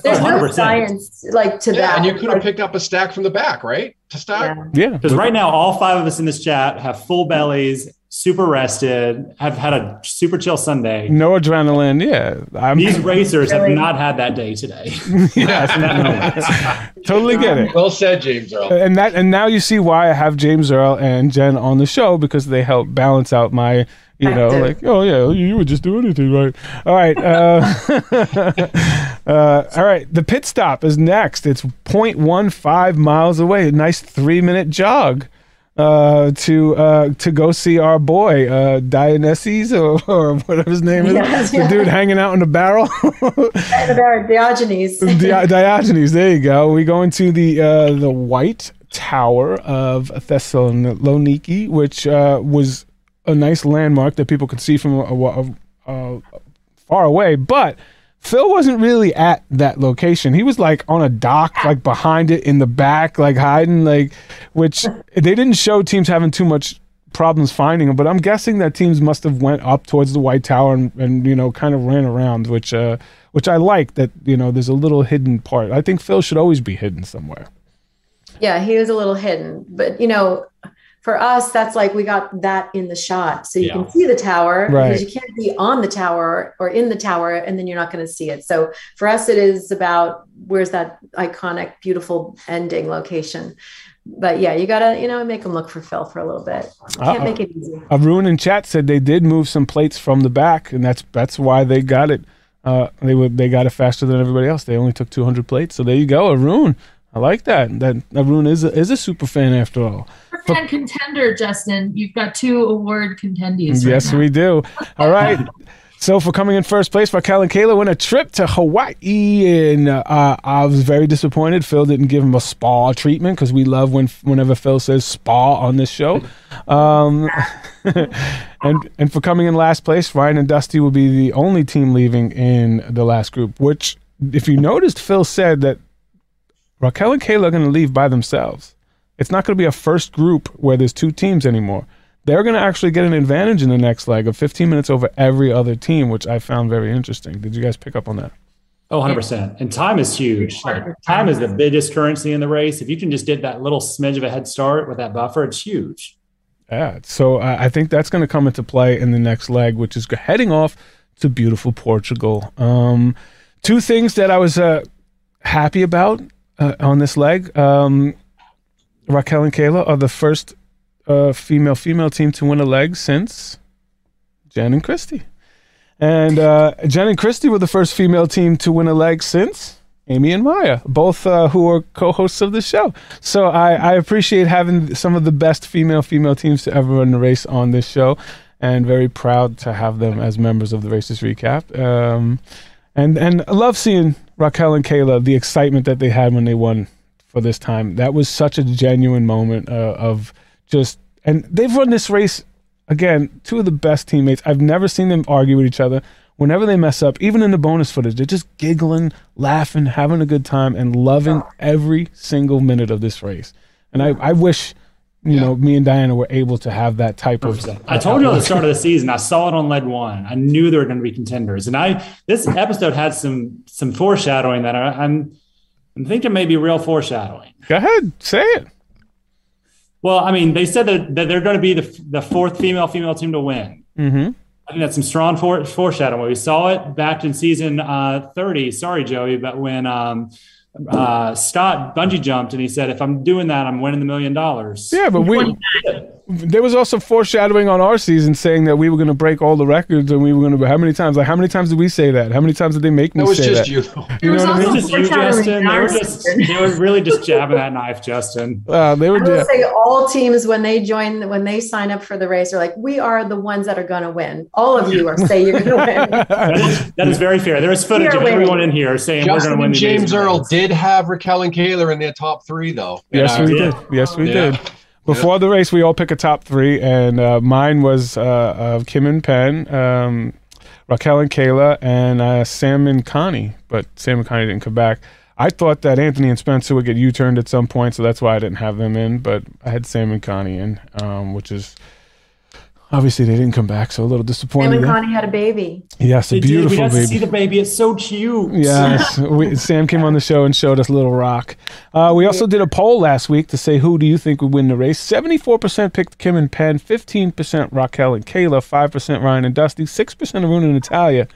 C: There's no
B: 100%.
C: science like to
D: Yeah,
C: that.
D: and you could have
C: Like,
D: picked up a stack from the back, right? To start.
C: yeah.
A: Yeah.
B: Because right now, all five of us in this chat have full bellies, super rested, have had a super chill Sunday.
A: No adrenaline. Yeah. I'm
B: These racers have not had that day today.
A: yes. totally get it.
D: Well said, James Earl.
A: And that and now you see why I have James Earl and Jen on the show because they help balance out my you know like oh yeah you would just do anything right all right uh, uh, all right the pit stop is next it's 0.15 miles away a nice three minute jog uh, to uh, to go see our boy uh, Dionysus or, or whatever his name is
C: Yes,
A: the
C: yeah.
A: dude hanging out in the barrel
C: Diogenes.
A: Di- Diogenes. There you go. We go into the uh, the White Tower of Thessaloniki, which uh, was a nice landmark that people could see from a, a, a, far away. But Phil wasn't really at that location. He was like on a dock, like behind it in the back, like hiding, like which they didn't show teams having too much problems finding him. But I'm guessing that teams must have went up towards the White Tower and, and you know kind of ran around, which uh, which I like that you know there's a little hidden part. I think Phil should always be hidden somewhere.
C: Yeah, he was a little hidden, but you know, for us, that's like we got that in the shot, so you
B: Yeah.
C: can see the tower
A: Right.
C: because you can't be on the tower or in the tower, and then you're not going to see it. So for us, it is about where's that iconic, beautiful ending location. But yeah, you gotta you know make them look for Phil for a little bit. You can't
A: Uh-oh.
C: make it easy.
A: Arun in chat said they did move some plates from the back, and that's that's why they got it. Uh, they would they got it faster than everybody else. They only took 200 plates, so there you go, Arun. I like that. That Arun is a, is a super fan after all.
E: fan contender, Justin. You've got two award contendees. right
A: yes, we do. All right. So for coming in first place, Raquel and Kayla win a trip to Hawaii, and uh, I was very disappointed. Phil didn't give him a spa treatment because we love when whenever Phil says spa on this show. Um, and and for coming in last place, Ryan and Dusty will be the only team leaving in the last group. Which, if you noticed, Phil said that Raquel and Kayla are going to leave by themselves. It's not going to be a first group where there's two teams anymore. They're going to actually get an advantage in the next leg of 15 minutes over every other team, which I found very interesting. Did you guys pick up on that?
B: Oh, 100%. And time is huge. Like, time is the biggest currency in the race. If you can just get that little smidge of a head start with that buffer, it's huge.
A: Yeah. So uh, I think that's going to come into play in the next leg, which is heading off to beautiful Portugal. Um, two things that I was uh, happy about uh, on this leg. Um, Raquel and Kayla are the first uh, female female team to win a leg since Jen and Christy. And uh, Jen and Christy were the first female team to win a leg since Amy and Maya, both uh, who are co-hosts of the show. So I, I appreciate having some of the best female female teams to ever run the race on this show, and very proud to have them as members of the Racers Recap. Um, and and I love seeing Raquel and Kayla the excitement that they had when they won for this time. That was such a genuine moment uh, of just and they've run this race again. Two of the best teammates. I've never seen them argue with each other whenever they mess up, even in the bonus footage, they're just giggling, laughing, having a good time, and loving every single minute of this race. And I, I wish, you yeah. know, me and Diana were able to have that type of.
B: I told you at the start of the season, I saw it on Lead One. I knew they were going to be contenders, and I this episode had some some foreshadowing that I, I'm I'm thinking maybe real foreshadowing.
A: Go ahead, say it.
B: Well, I mean, they said that, that they're going to be the, the fourth female female team to win.
A: Mm-hmm.
B: I think that's some strong for, foreshadowing. We saw it back in season uh, 30. Sorry, Joey, but when um, uh, Scott bungee jumped and he said, "If I'm doing that, I'm winning the million dollars."
A: Yeah, but we there was also foreshadowing on our season saying that we were going to break all the records and we were going to. How many times? Like how many times did we say that? How many times did they make me
D: that was
A: say
D: just
A: that?
D: You.
A: You know what I mean?
B: Just you, Justin. They were just they were really just jabbing that knife, Justin.
A: Uh, they were.
C: I will say all teams when they join when they sign up for the race are like, we are the ones that are going to win. All of you are say you're going to win.
B: that, is, that is very fair. There is footage of everyone in here saying
D: Justin
B: we're going
D: to win. James Earl did have Raquel and Kayla in their top three, though.
A: Yes, we did. Yes, we yeah. did. Before the race, we all pick a top three, and uh, mine was uh, Kim and Penn, um, Raquel and Kayla, and uh, Sam and Connie. But Sam and Connie didn't come back. I thought that Anthony and Spencer would get U-turned at some point, so that's why I didn't have them in. But I had Sam and Connie in, um, which is Obviously, they didn't come back, so a little disappointed.
C: Sam and Connie had a baby.
A: Yes, a
B: they
A: beautiful
B: did. We got
A: baby.
B: To see the baby. It's so cute.
A: Yes, we, Sam came on the show and showed us Little Rock. Uh, we also did a poll last week to say who do you think would win the race. Seventy-four percent picked Kim and Penn, fifteen percent Raquel and Kayla, five percent Ryan and Dusty, six percent Aruna and Natalia.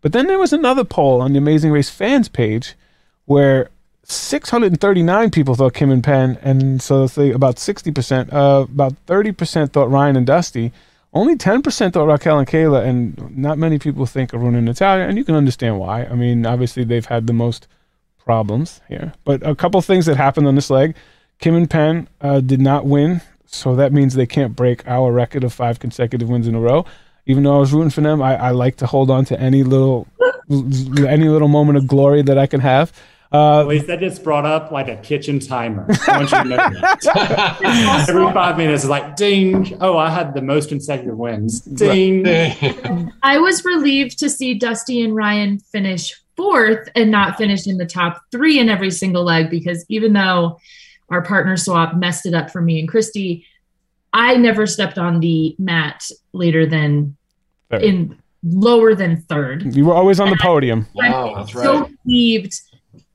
A: But then there was another poll on the Amazing Race fans page where 639 people thought Kim and Penn, and so say about 60%, uh, about 30% thought Ryan and Dusty. Only 10% thought Raquel and Kayla, and not many people think Aruna and Natalia, and you can understand why. I mean, obviously, they've had the most problems here. But a couple things that happened on this leg Kim and Penn uh, did not win, so that means they can't break our record of five consecutive wins in a row. Even though I was rooting for them, I, I like to hold on to any little any little moment of glory that I can have.
B: Uh, well, that just brought up like a kitchen timer. I want you to know that. Every five minutes, it's like ding. Oh, I had the most consecutive wins. Ding.
E: I was relieved to see Dusty and Ryan finish fourth and not finish in the top three in every single leg because even though our partner swap messed it up for me and Christy, I never stepped on the mat later than third. in lower than third.
A: You were always on the podium.
D: Wow, that's right.
E: So relieved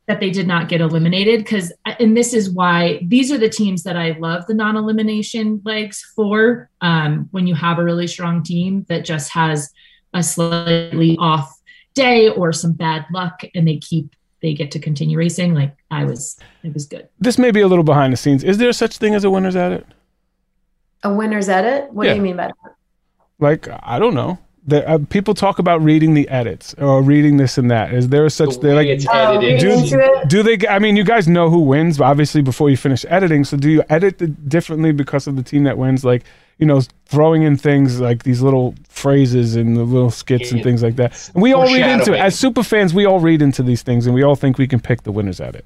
E: that they did not get eliminated. Because and this is why these are the teams that i love the non-elimination legs for um, when you have a really strong team that just has a slightly off day or some bad luck and they keep they get to continue racing like i was it was good.
A: This may be a little behind the scenes. Is there such thing as a winner's edit?
C: A winner's edit? What yeah. do you mean by that?
A: Like i don't know the, uh, people talk about reading the edits or reading this and that. Is there such
D: the
A: like
C: oh,
A: do, do they? I mean, you guys know who wins, obviously before you finish editing. So do you edit it differently because of the team that wins? Like you know, throwing in things like these little phrases and the little skits and things like that. And we all read into it as super fans. We all read into these things, and we all think we can pick the winners at it.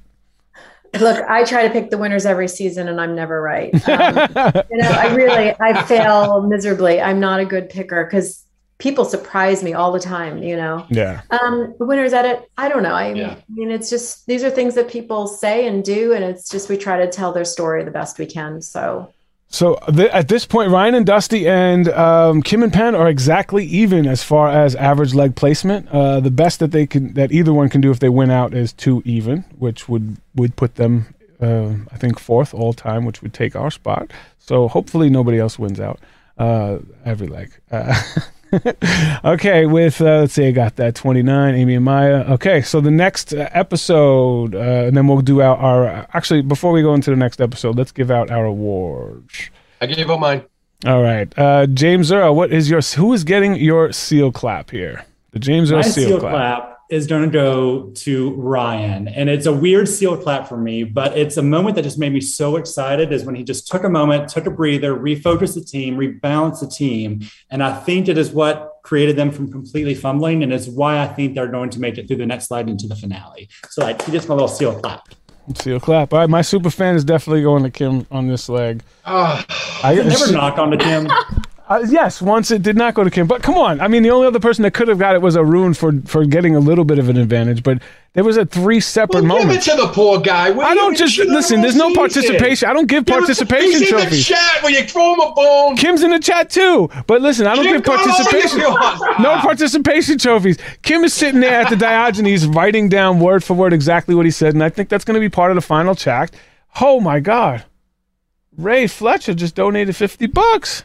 C: Look, I try to pick the winners every season, and I'm never right. Um, you know, I really I fail miserably. I'm not a good picker because people surprise me all the time, you know?
A: Yeah.
C: Um, the winner's edit, I don't know. I, yeah. mean, it's just, these are things that people say and do. And it's just, we try to tell their story the best we can. So,
A: so th- at this point, Ryan and Dusty and um, Kim and Penn are exactly even as far as average leg placement. Uh, the best that they can, that either one can do if they win out is two even, which would, would put them, uh, I think fourth all time, which would take our spot. So hopefully nobody else wins out uh, every leg. Uh, okay, with uh, let's see, I got that twenty nine, Amy and Maya. Okay, so the next uh, episode, uh, and then we'll do out our. Actually, before we go into the next episode, let's give out our awards.
D: I gave out mine.
A: All right, uh, James Earl, what is your? Who is getting your seal clap here? The James Earl seal, seal clap. clap
B: is going to go to Ryan. And it's a weird seal clap for me, but it's a moment that just made me so excited is when he just took a moment, took a breather, refocused the team, rebalanced the team. And I think it is what created them from completely fumbling. And it's why I think they're going to make it through the next slide into the finale. So like he just my little seal clap.
A: Seal clap. All right, my super fan is definitely going to Kim on this leg.
B: Uh, I never she, knock on to Kim.
A: Uh, yes, once it did not go to Kim. But come on, I mean, the only other person that could have got it was a Arun for for getting a little bit of an advantage. But there was a three separate well, moments.
D: Give it to the poor guy.
A: I don't just listen. There's no participation. I don't give participation trophies.
D: He's in the chat when you throw him a bone.
A: Kim's in the chat too. But listen, I don't Kim, give participation. no participation trophies. Kim is sitting there at the Diogenes writing down word for word exactly what he said, and I think that's going to be part of the final chat. Oh my God, Ray Fletcher just donated fifty bucks.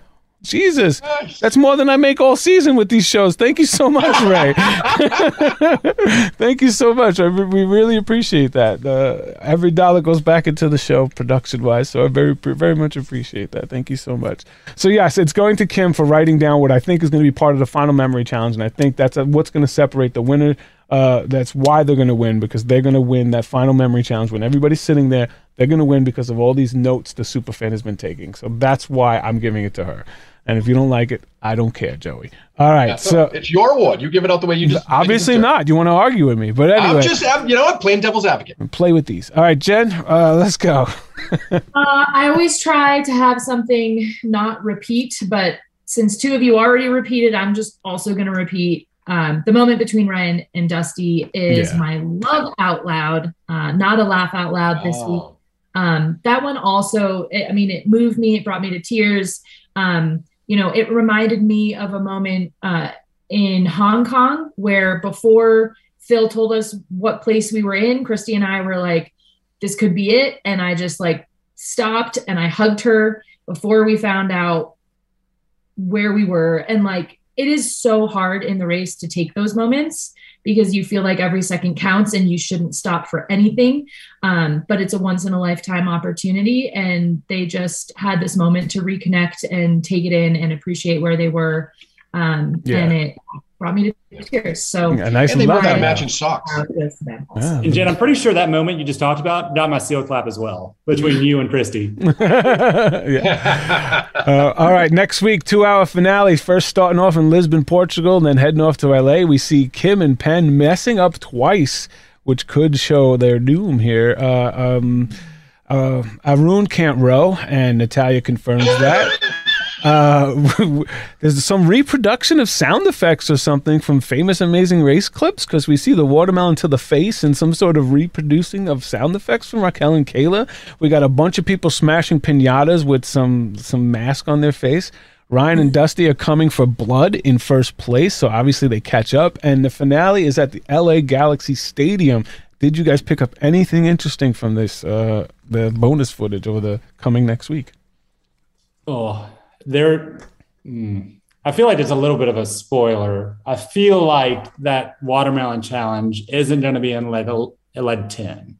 A: Jesus, that's more than I make all season with these shows. Thank you so much, Ray. Thank you so much. I, we really appreciate that. Uh, every dollar goes back into the show production wise, so I very, very much appreciate that. Thank you so much. So yes, it's going to Kim for writing down what I think is going to be part of the final memory challenge, and I think that's a, what's going to separate the winner. Uh, that's why they're going to win because they're going to win that final memory challenge when everybody's sitting there. They're going to win because of all these notes the superfan has been taking. So that's why I'm giving it to her. And if you don't like it, I don't care, Joey. All right, yeah, so, so,
D: it's your award. You give it out the way you just.
A: Obviously not. You want to argue with me, but anyway.
D: I'm just, I'm, you know what, playing devil's advocate.
A: Play with these. All right, Jen, uh, let's go.
E: uh, I always try to have something not repeat, but since two of you already repeated, I'm just also going to repeat. Um, the moment between Ryan and Dusty is yeah. my love out loud, uh, not a laugh out loud this oh. week. Um, that one also, I mean, it moved me. It brought me to tears. Um, you know, it reminded me of a moment uh, in Hong Kong where before Phil told us what place we were in, Christy and I were like, this could be it. And I just like stopped and I hugged her before we found out where we were. And like, it is so hard in the race to take those moments because you feel like every second counts and you shouldn't stop for anything. Um, but it's a once in a lifetime opportunity. And they just had this moment to reconnect and take it in and appreciate where they were. Um, yeah. And it brought me to tears. So
A: yeah, nice
D: and they both have matching socks.
B: Yeah. And Jen, I'm pretty sure that moment you just talked about got my seal clap as well between you and Christy.
A: yeah. uh, all right, next week, two hour finale. First starting off in Lisbon, Portugal, and then heading off to LA. We see Kim and Penn messing up twice, which could show their doom here. Uh, um, uh, Arun can't row, and Natalia confirms that. Uh, there's some reproduction of sound effects or something from famous Amazing Race clips because we see the watermelon to the face and some sort of reproducing of sound effects from Raquel and Kayla. We got a bunch of people smashing pinatas with some some mask on their face. Ryan and Dusty are coming for blood in first place, so obviously they catch up. And the finale is at the LA Galaxy Stadium. Did you guys pick up anything interesting from this, uh, the bonus footage over the coming next week?
B: Oh, there mm, I feel like it's a little bit of a spoiler. I feel like that watermelon challenge isn't going to be in lead, lead 10.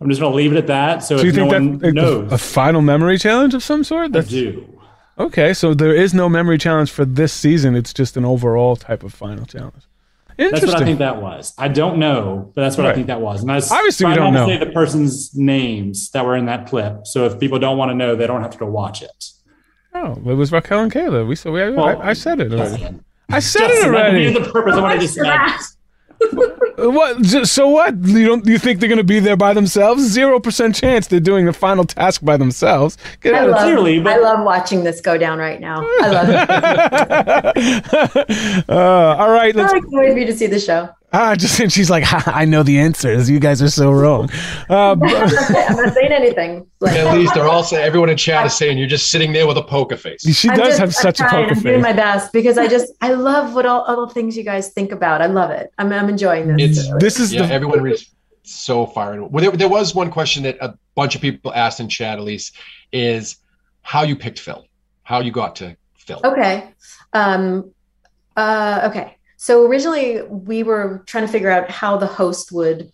B: I'm just going to leave it at that. So, so you think no that knows,
A: a final memory challenge of some sort?
B: That's, I do.
A: Okay, so there is no memory challenge for this season. It's just an overall type of final challenge.
B: That's what I think that was. I don't know, but that's what right. I think that was. And I was
A: obviously we don't know.
B: say the person's names that were in that clip. So if people don't want to know, they don't have to go watch it.
A: Oh, it was Raquel and Kayla. We saw. We, well, I, I, said it already. I said it already.
B: The purpose of what I just said.
A: what? So what? You don't? You think they're going to be there by themselves? Zero percent chance they're doing the final task by themselves.
C: Get I, love, clearly, but... I love watching this go down right now. I love it. uh,
A: all right,
C: let's. I can't wait for you to see the show.
A: Ah, just and she's like, I know the answers. You guys are so wrong.
C: Uh, I'm, not saying anything.
D: Like, At least they're all saying, everyone in chat is saying you're just sitting there with a poker face.
A: She does just, have such a poker face.
C: I'm doing my best because I just I love what all, all the things you guys think about. I love it. I'm, I'm enjoying this.
A: It's, this is
D: yeah,
A: the,
D: everyone is so fired. Well, there, there was one question that a bunch of people asked in chat, at least, is how you picked Phil, how you got to Phil.
C: Okay. Um, uh, okay. So originally we were trying to figure out how the host would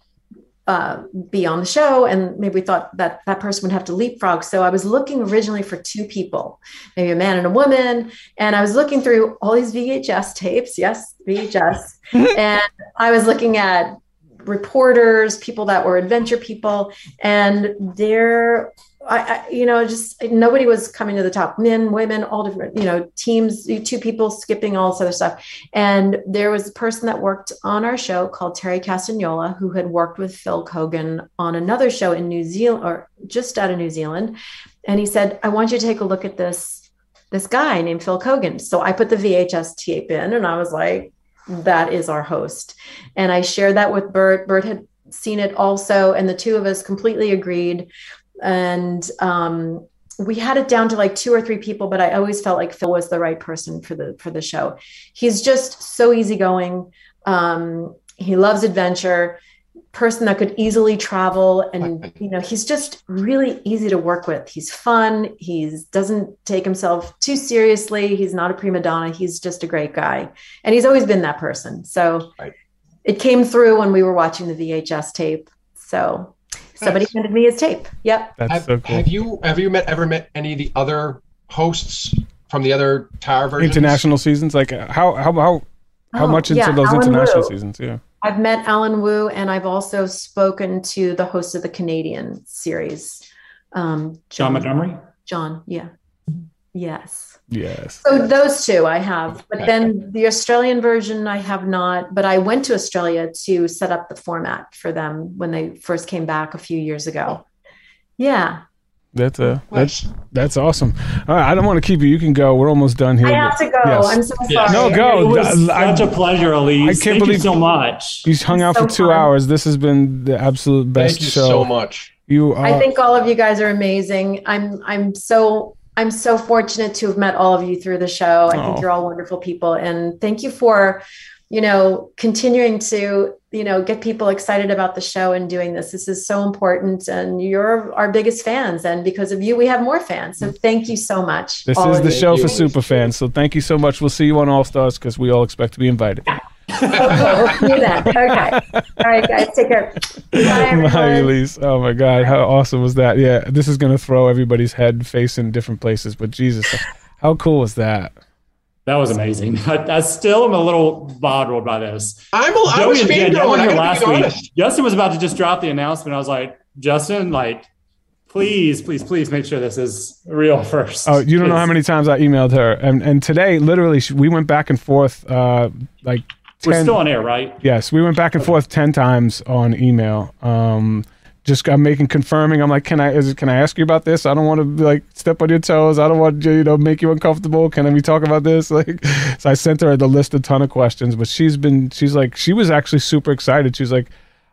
C: uh, be on the show and maybe we thought that that person would have to leapfrog. So i was looking originally for two people maybe a man and a woman and i was looking through all these vhs tapes. Yes vhs and i was looking at reporters people that were adventure people and there I, I, you know, just nobody was coming to the top. Men, women, all different, you know, teams, two people skipping all this other stuff. And there was a person that worked on our show called Terry Castagnola, who had worked with Phil Keoghan on another show in New Zealand or just out of New Zealand. And he said, I want you to take a look at this this guy named Phil Keoghan. So I put the VHS tape in and I was like, that is our host. And I shared that with Bert. Bert had seen it also, and the two of us completely agreed and um, we had it down to like two or three people but i always felt like phil was the right person for the for the show. He's just so easygoing. Um, he loves adventure. Person that could easily travel and you know he's just really easy to work with. He's fun. He's doesn't take himself too seriously. He's not a prima donna. He's just a great guy. And he's always been that person. So right. it came through when we were watching the vhs tape. So Somebody handed me his tape. Yep.
D: That's have, so cool. Have you have you met ever met any of the other hosts from the other Tower versions?
A: International seasons, like how how how how oh, much into yeah, those Alan international Wu. seasons? Yeah.
C: I've met Allan Wu, and I've also spoken to the host of the Canadian series, um,
B: Jon, Jon Montgomery.
C: Jon, yeah, yes.
A: Yes.
C: So those two I have, but then the Australian version I have not. But I went to Australia to set up the format for them when they first came back a few years ago. Yeah.
A: That's uh, a that's that's awesome. All right, I don't want to keep you. You can go. We're almost done here.
C: I have to go. Yes. I'm so sorry.
A: No, go.
B: It was I, such a pleasure, Elise. I can't Thank believe you so much.
A: You hung out so for two fun. hours. This has been the absolute best
D: Thank you
A: show.
D: so much.
A: You. Are,
C: I think all of you guys are amazing. I'm I'm so I'm so fortunate to have met all of you through the show. I oh. think you're all wonderful people. And thank you for, you know, continuing to, you know, get people excited about the show and doing this. This is so important. And you're our biggest fans. And because of you, we have more fans. So thank you so much.
A: This is the you. show for super fans. So thank you so much. We'll see you on All Stars because we all expect to be invited.
C: Okay, we'll then. Okay. All right, guys. Take care. Bye, Bye,
A: Elise. Oh my God, how awesome was that? Yeah, this is gonna throw everybody's head face in different places, but Jesus, how cool was that?
B: That was amazing. I, I, still am a little boggled by this.
D: I'm a, I was fangirling here last week.
B: Justin was about to just drop the announcement. I was like, Justin, like, please, please, please make sure this is real first.
A: Oh, you don't know how many times I emailed her, and and today, literally, we went back and forth, uh, like
B: we're still on air, right?
A: Yes, we went back and forth ten times on email. Um, just I'm making confirming. I'm like, can I is it can I ask you about this? I don't want to like step on your toes. I don't want to you know make you uncomfortable. Can I we talk about this? Like, so I sent her the list a ton of questions, but she's been she's like she was actually super excited. She's like,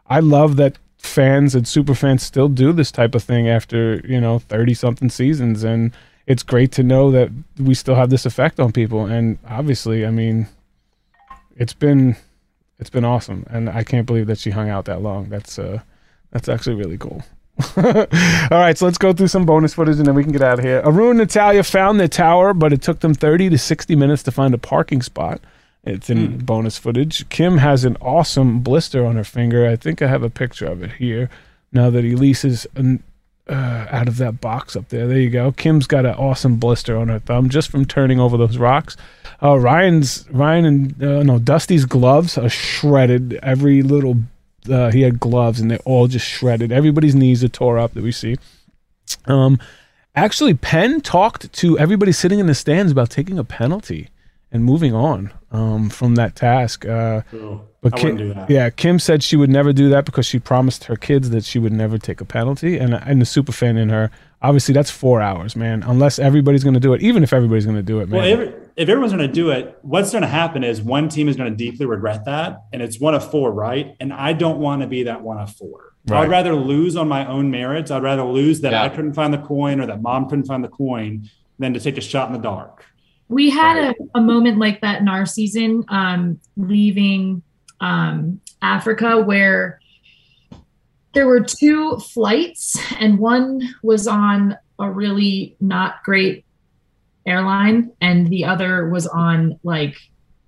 A: I love that fans and super fans still do this type of thing after you know thirty something seasons, and it's great to know that we still have this effect on people. And obviously, I mean, it's been it's been awesome, and I can't believe that she hung out that long. That's uh, that's actually really cool. All right, so let's go through some bonus footage and then we can get out of here. Arun and Natalia found the tower, but it took them 30 to 60 minutes to find a parking spot. It's in mm. bonus footage. Kim has an awesome blister on her finger. I think I have a picture of it here. Now that Elise is uh, out of that box up there. There you go. Kim's got an awesome blister on her thumb just from turning over those rocks. Uh, Ryan's Ryan and uh, no Dusty's gloves are shredded. Every little uh, he had gloves and they're all just shredded. Everybody's knees are tore up that we see. Um, actually, Penn talked to everybody sitting in the stands about taking a penalty and moving on um, from that task. Uh.
B: But Kim,
A: yeah, Kim said she would never do that because she promised her kids that she would never take a penalty. And and the super fan in her, obviously, that's four hours, man. Unless everybody's going to do it, even if everybody's going to do it, man.
B: Well, every, if everyone's going to do it, what's going to happen is one team is going to deeply regret that, and it's one of four, right? And I don't want to be that one of four. Right. I'd rather lose on my own merits. I'd rather lose that yeah. I couldn't find the coin or that mom couldn't find the coin than to take a shot in the dark.
E: We had right. a, a moment like that in our season, um, leaving um, Africa where there were two flights, and one was on a really not great airline, and the other was on like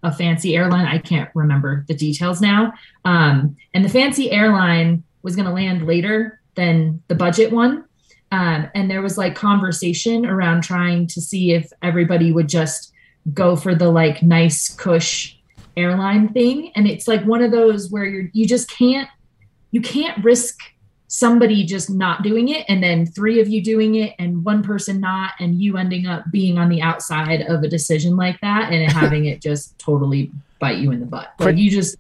E: a fancy airline. I can't remember the details now. Um, and the fancy airline was going to land later than the budget one. Um, and there was like conversation around trying to see if everybody would just go for the like nice cush airline thing. And it's like one of those where you're, you just can't, you can't risk somebody just not doing it and then three of you doing it and one person not and you ending up being on the outside of a decision like that and having it just totally bite you in the butt. Like you just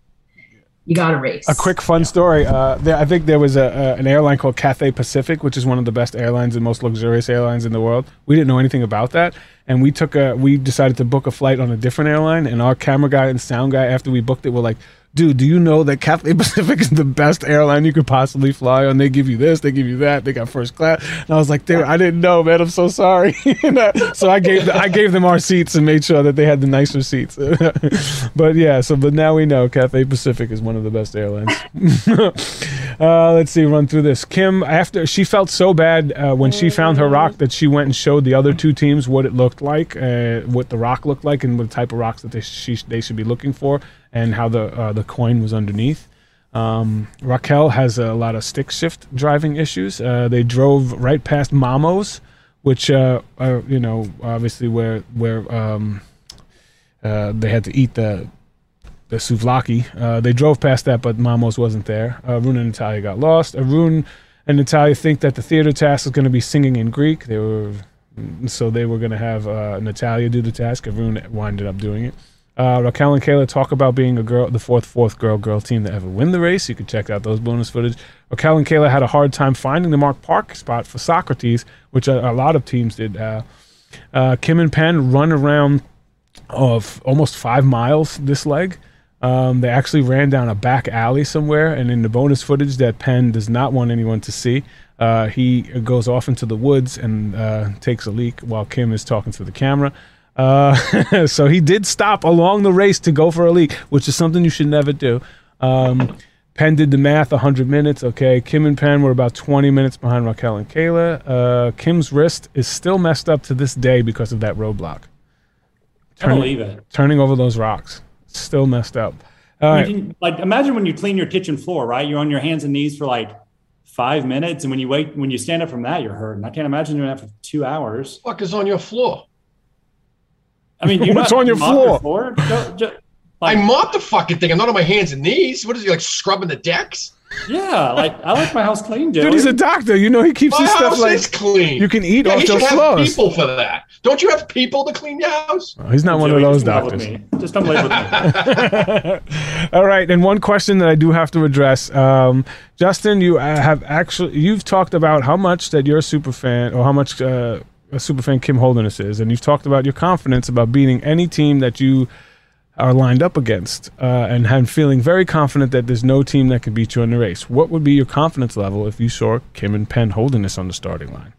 E: you got to race.
A: A quick fun story. Uh, there, I think there was a, an airline called Cathay Pacific, which is one of the best airlines and most luxurious airlines in the world. We didn't know anything about that, and we took a we decided to book a flight on a different airline. And our camera guy and sound guy, after we booked it, were like, dude, do you know that Cathay Pacific is the best airline you could possibly fly on? They give you this, they give you that, they got first class. And I was like, I didn't know, man. I'm so sorry. so I gave I gave them our seats and made sure that they had the nicer seats. but yeah, so but now we know Cathay Pacific is one of the best airlines. uh, let's see, run through this. Kim, after she felt so bad uh, when she found her rock that she went and showed the other two teams what it looked like, uh, what the rock looked like, and what type of rocks that they she, they should be looking for and how the uh, the coin was underneath. Um, Raquel has a lot of stick shift driving issues. Uh, they drove right past Mamos, which uh, are, you know obviously where where um, uh, they had to eat the the souvlaki. Uh, they drove past that, but Mamos wasn't there. Arun and Natalia got lost. Arun and Natalia think that the theater task is going to be singing in Greek. They were so they were going to have uh, Natalia do the task. Arun winded up doing it. Uh, Raquel and Kayla talk about being a girl, the fourth fourth girl girl team to ever win the race. You can check out those bonus footage. Raquel and Kayla had a hard time finding the Mark Park spot for Socrates, which a, a lot of teams did. Uh, uh, Kim and Penn run around of almost five miles this leg. Um, they actually ran down a back alley somewhere, and in the bonus footage that Penn does not want anyone to see, uh, he goes off into the woods and uh, takes a leak while Kim is talking to the camera. Uh, so he did stop along the race to go for a leak, which is something you should never do. Um, Penn did the math 100 minutes. Okay. Kim and Penn were about 20 minutes behind Raquel and Kayla. Uh, Kim's wrist is still messed up to this day because of that roadblock.
B: Turning, I believe it.
A: Turning over those rocks. Still messed up.
B: Can, like imagine when you clean your kitchen floor, right? You're on your hands and knees for like five minutes, and when you wait, when you stand up from that, you're hurting. I can't imagine doing that for two hours.
D: Fuck is on your floor?
B: I mean, you're
A: what's on your floor? Your floor?
D: like, I mop the fucking thing. I'm not on my hands and knees. What is he like scrubbing the decks?
B: Yeah, like I like my house clean, Joey.
A: Dude, he's a doctor. You know he keeps
D: my
A: his stuff like
D: clean.
A: You can eat
D: yeah,
A: off those floors.
D: People for that. Don't you have people to clean your house?
A: Oh, he's not Joey, one of those doctors.
B: Just don't live with
A: me. All right, and one question that I do have to address, um, Justin, you uh, have actually you've talked about how much that you're a super fan, or how much. Uh, a superfan Kim Holderness is, and you've talked about your confidence about beating any team that you are lined up against, uh, and and feeling very confident that there's no team that can beat you in the race. What would be your confidence level if you saw Kim and Penn Holderness on the starting line?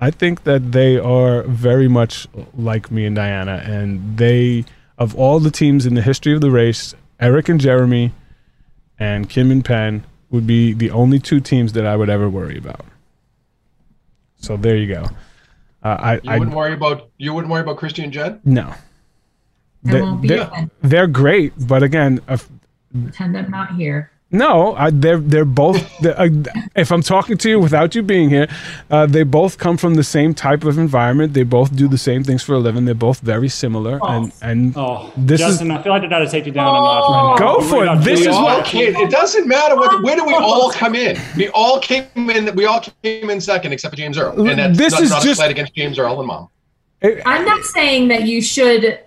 A: I think that they are very much like me and Diana, and they of all the teams in the history of the race, Eric and Jeremy, and Kim and Penn would be the only two teams that I would ever worry about. So there you go. Uh, I,
D: you wouldn't I, worry about you wouldn't worry about Christy and Jed.
A: No, they, are they're great, but again, if,
E: pretend I'm not here.
A: No, I, they're they're both. They're, uh, if I'm talking to you without you being here, uh, they both come from the same type of environment. They both do the same things for a living. They're both very similar. Oh. And and
B: oh, this Justin, is. I feel like I got to take you down a notch right now.
A: Go for it. This is what.
D: Kid, it doesn't matter what. Where do we all come in? We all came in. We all came in second, except for James Earl. And that's this not, is not just, a slight against James Earl and Mom.
E: I'm not saying that you should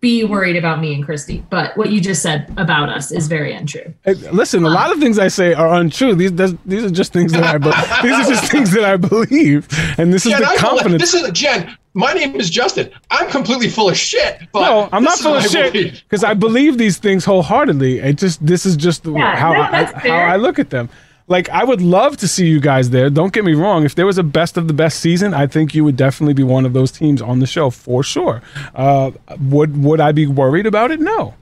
E: be worried about me and Christy. But what you just said about us is very untrue.
A: Hey, listen, a lot of things I say are untrue. These these are just things that I be- these are just things that I believe, and this Jen, is the I confidence.
D: This is Jen. My name is Justin. I'm completely full of shit. no,
A: I'm not full of shit because I believe these things wholeheartedly. It just this is just yeah, how no, I, how I look at them. Like I would love to see you guys there. Don't get me wrong. If there was a best of the best season, I think you would definitely be one of those teams on the show for sure. Uh, would would I be worried about it? No,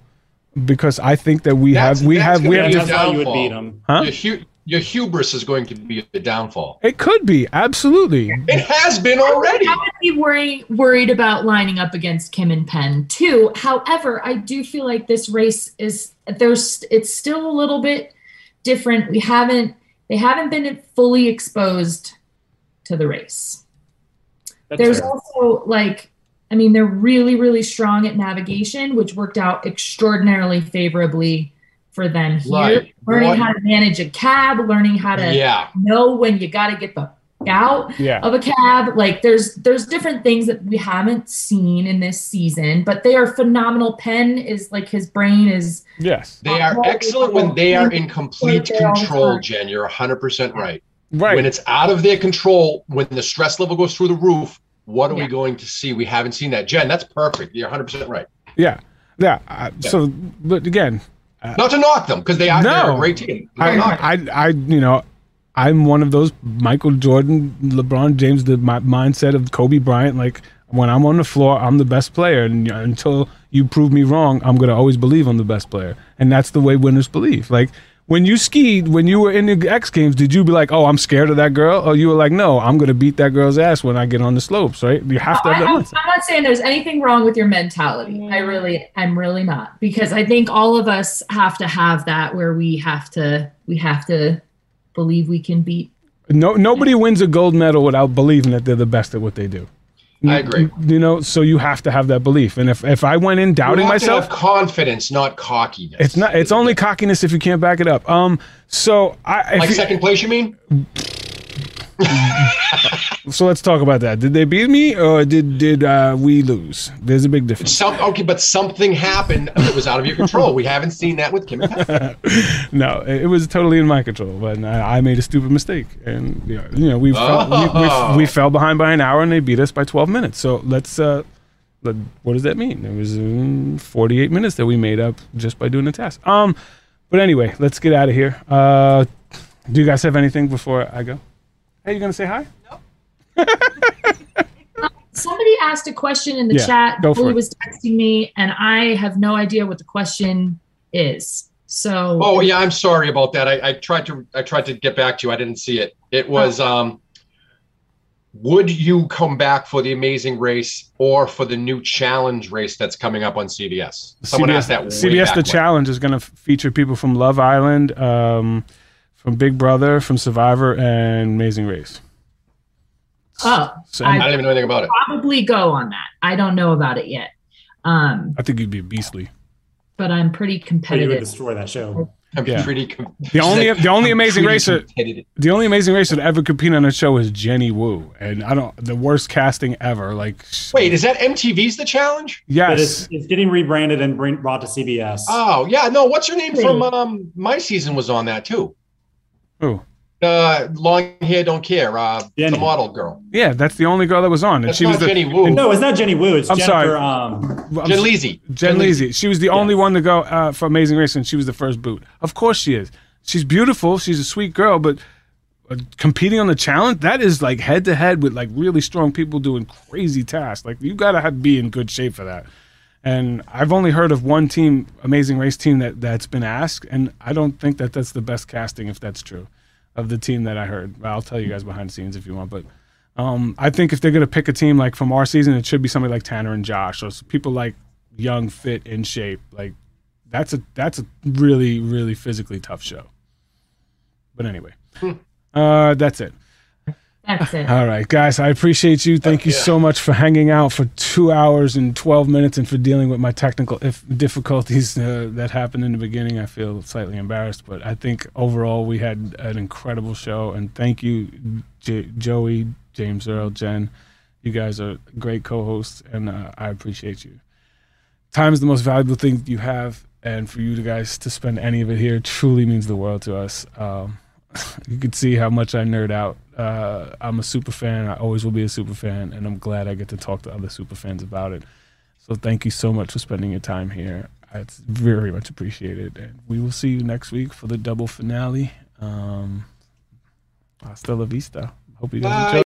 A: because I think that we that's, have we have we have.
B: That's how you would beat them.
A: Huh?
D: Your, your hubris is going to be a downfall.
A: It could be absolutely.
D: It has been already.
E: I would be worried worried about lining up against Kim and Penn too. However, I do feel like this race is there's it's still a little bit different. We haven't they haven't been fully exposed to the race.
B: That's
E: There's
B: fair.
E: also like I mean they're really really strong at navigation, which worked out extraordinarily favorably for them here.
D: Right.
E: Learning how to manage a cab, learning how to
D: Yeah.
E: know when you got to get the out
A: Yeah.
E: of a cab like there's there's different things that we haven't seen in this season but they are phenomenal penn is like his brain is
A: Yes.
D: They are excellent when they are in complete
E: Right there all the
D: control. Jen. You're 100% right.
A: Right.
D: When it's out of their control, when the stress level goes through the roof, what are
E: Yeah.
D: we going to see? We haven't seen that. Jen, that's perfect. You're 100% right.
A: yeah. Yeah. Uh, I, So, but again, uh,
D: Not to knock them because they are
A: No.
D: a great team.
A: I, I, I, you know, I'm one of those Michael Jordan, LeBron James, the my, mindset of Kobe Bryant. Like when I'm on the floor, I'm the best player, and you know, until you prove me wrong, I'm gonna always believe I'm the best player, and that's the way winners believe. Like when you skied, when you were in the X Games, did you be like, "Oh, I'm scared of that girl," or you were like, "No, I'm gonna beat that girl's ass when I get on the slopes"? Right? You have to
E: I,
A: have that
E: am
A: mindset.
E: not saying there's anything wrong with your mentality i really i'm really not because i think all of us have to have that where we have to we have to believe we can beat
A: No, nobody wins a gold medal without believing that they're the best at what they do.
D: I agree.
A: You know, so you have to have that belief. And if, if I went in
D: You
A: doubting
D: have to
A: myself,
D: have confidence, not cockiness.
A: it's not. It's only cockiness if you can't back it up. Um. So I. If
D: like
A: you-
D: second place. You mean?
A: So let's talk about that. Did they beat me or did did uh, we lose? There's a big difference.
D: Some okay, but something happened that was out of your control. We haven't seen that with Kim
A: no, it was totally in my control, but I, made a stupid mistake, and you know, you know we, fell, we,
D: Oh.
A: we we fell behind by an hour, and they beat us by 12 minutes. So let's. Uh, let, what does that mean? It was um, 48 minutes that we made up just by doing the task. Um, but anyway, let's get out of here. Uh, do you guys have anything before I go? Hey, you gonna say hi? No.
E: Somebody asked a question in the
A: Yeah,
E: chat
A: go for
E: Billy
A: it.
E: was texting me and i have no idea what the question is so
D: Oh yeah, I'm sorry about that. I, I tried to I tried to get back to you. I didn't see it. It was um would you come back for the amazing race or for the new challenge race that's coming up on CBS? Someone
A: CBS,
D: asked that way
A: CBS
D: back
A: The
D: when.
A: Challenge is going to feature people from Love Island, um, from Big Brother, from Survivor, and Amazing Race.
E: oh
A: So,
D: I
A: I,
D: don't even know anything about it.
E: probably go on that i don't know about it yet um
A: I think you'd be beastly.
E: but i'm pretty
B: But you would
E: competitive
B: destroy that show.
D: I'm
A: Yeah.
D: pretty com-
A: The only-
D: She's
A: the only
D: "I'm
A: amazing
D: pretty
A: racer- The only Amazing Race that ever competed on a show is Jenny Wu, and I don't the worst casting ever. Like,
D: Wait, is that MTV's the challenge?
B: But
A: yes,
B: it's, it's getting rebranded and brought to CBS.
D: Oh yeah, no. What's her name from um my season was on that too.
A: Who?
D: Uh, long hair, don't care. Uh, the model girl.
A: yeah, that's the only girl that was on, and
D: That's
A: she was
D: not
A: the
D: Jenny Wu.
A: and-
B: no, it's not Jenny Wu. It's
A: I'm
B: Jennifer.
A: sorry.
B: Um,
A: I'm
D: Jen
A: s-
D: Leasy.
A: Jen Leasy. She was the only one to go uh, for Amazing Race, and she was the first boot. Of course, she is. She's beautiful. She's a sweet girl, but uh, competing on the challenge that is like head to head with like really strong people doing crazy tasks. Like you gotta have, be in good shape for that. And I've only heard of one team, Amazing Race team that that's been asked, and I don't think that that's the best casting if that's true, of the team that I heard. I'll tell you guys behind the scenes if you want, but. Um, I think if they're gonna pick a team like from our season, it should be somebody like Tanner and Josh, or people like young, fit, in shape. Like that's a that's a really really physically tough show. But anyway, uh, that's it.
E: That's it
A: All right, guys, I appreciate you. Thank you
D: Yeah.
A: so much for hanging out for two hours and twelve minutes, and for dealing with my technical if difficulties uh, that happened in the beginning. I feel slightly embarrassed, but I think overall we had an incredible show. And thank you, J- Joey, James Earl, Jen. You guys are great co-hosts, and uh, I appreciate you. Time is the most valuable thing you have, and for you guys to spend any of it here truly means the world to us. Um, you can see how much I nerd out. Uh, I'm a super fan. I always will be a super fan, and I'm glad I get to talk to other super fans about it. So thank you so much for spending your time here. It's very much appreciated, and we will see you next week for the double finale. Um, hasta la vista. Hope you guys enjoy.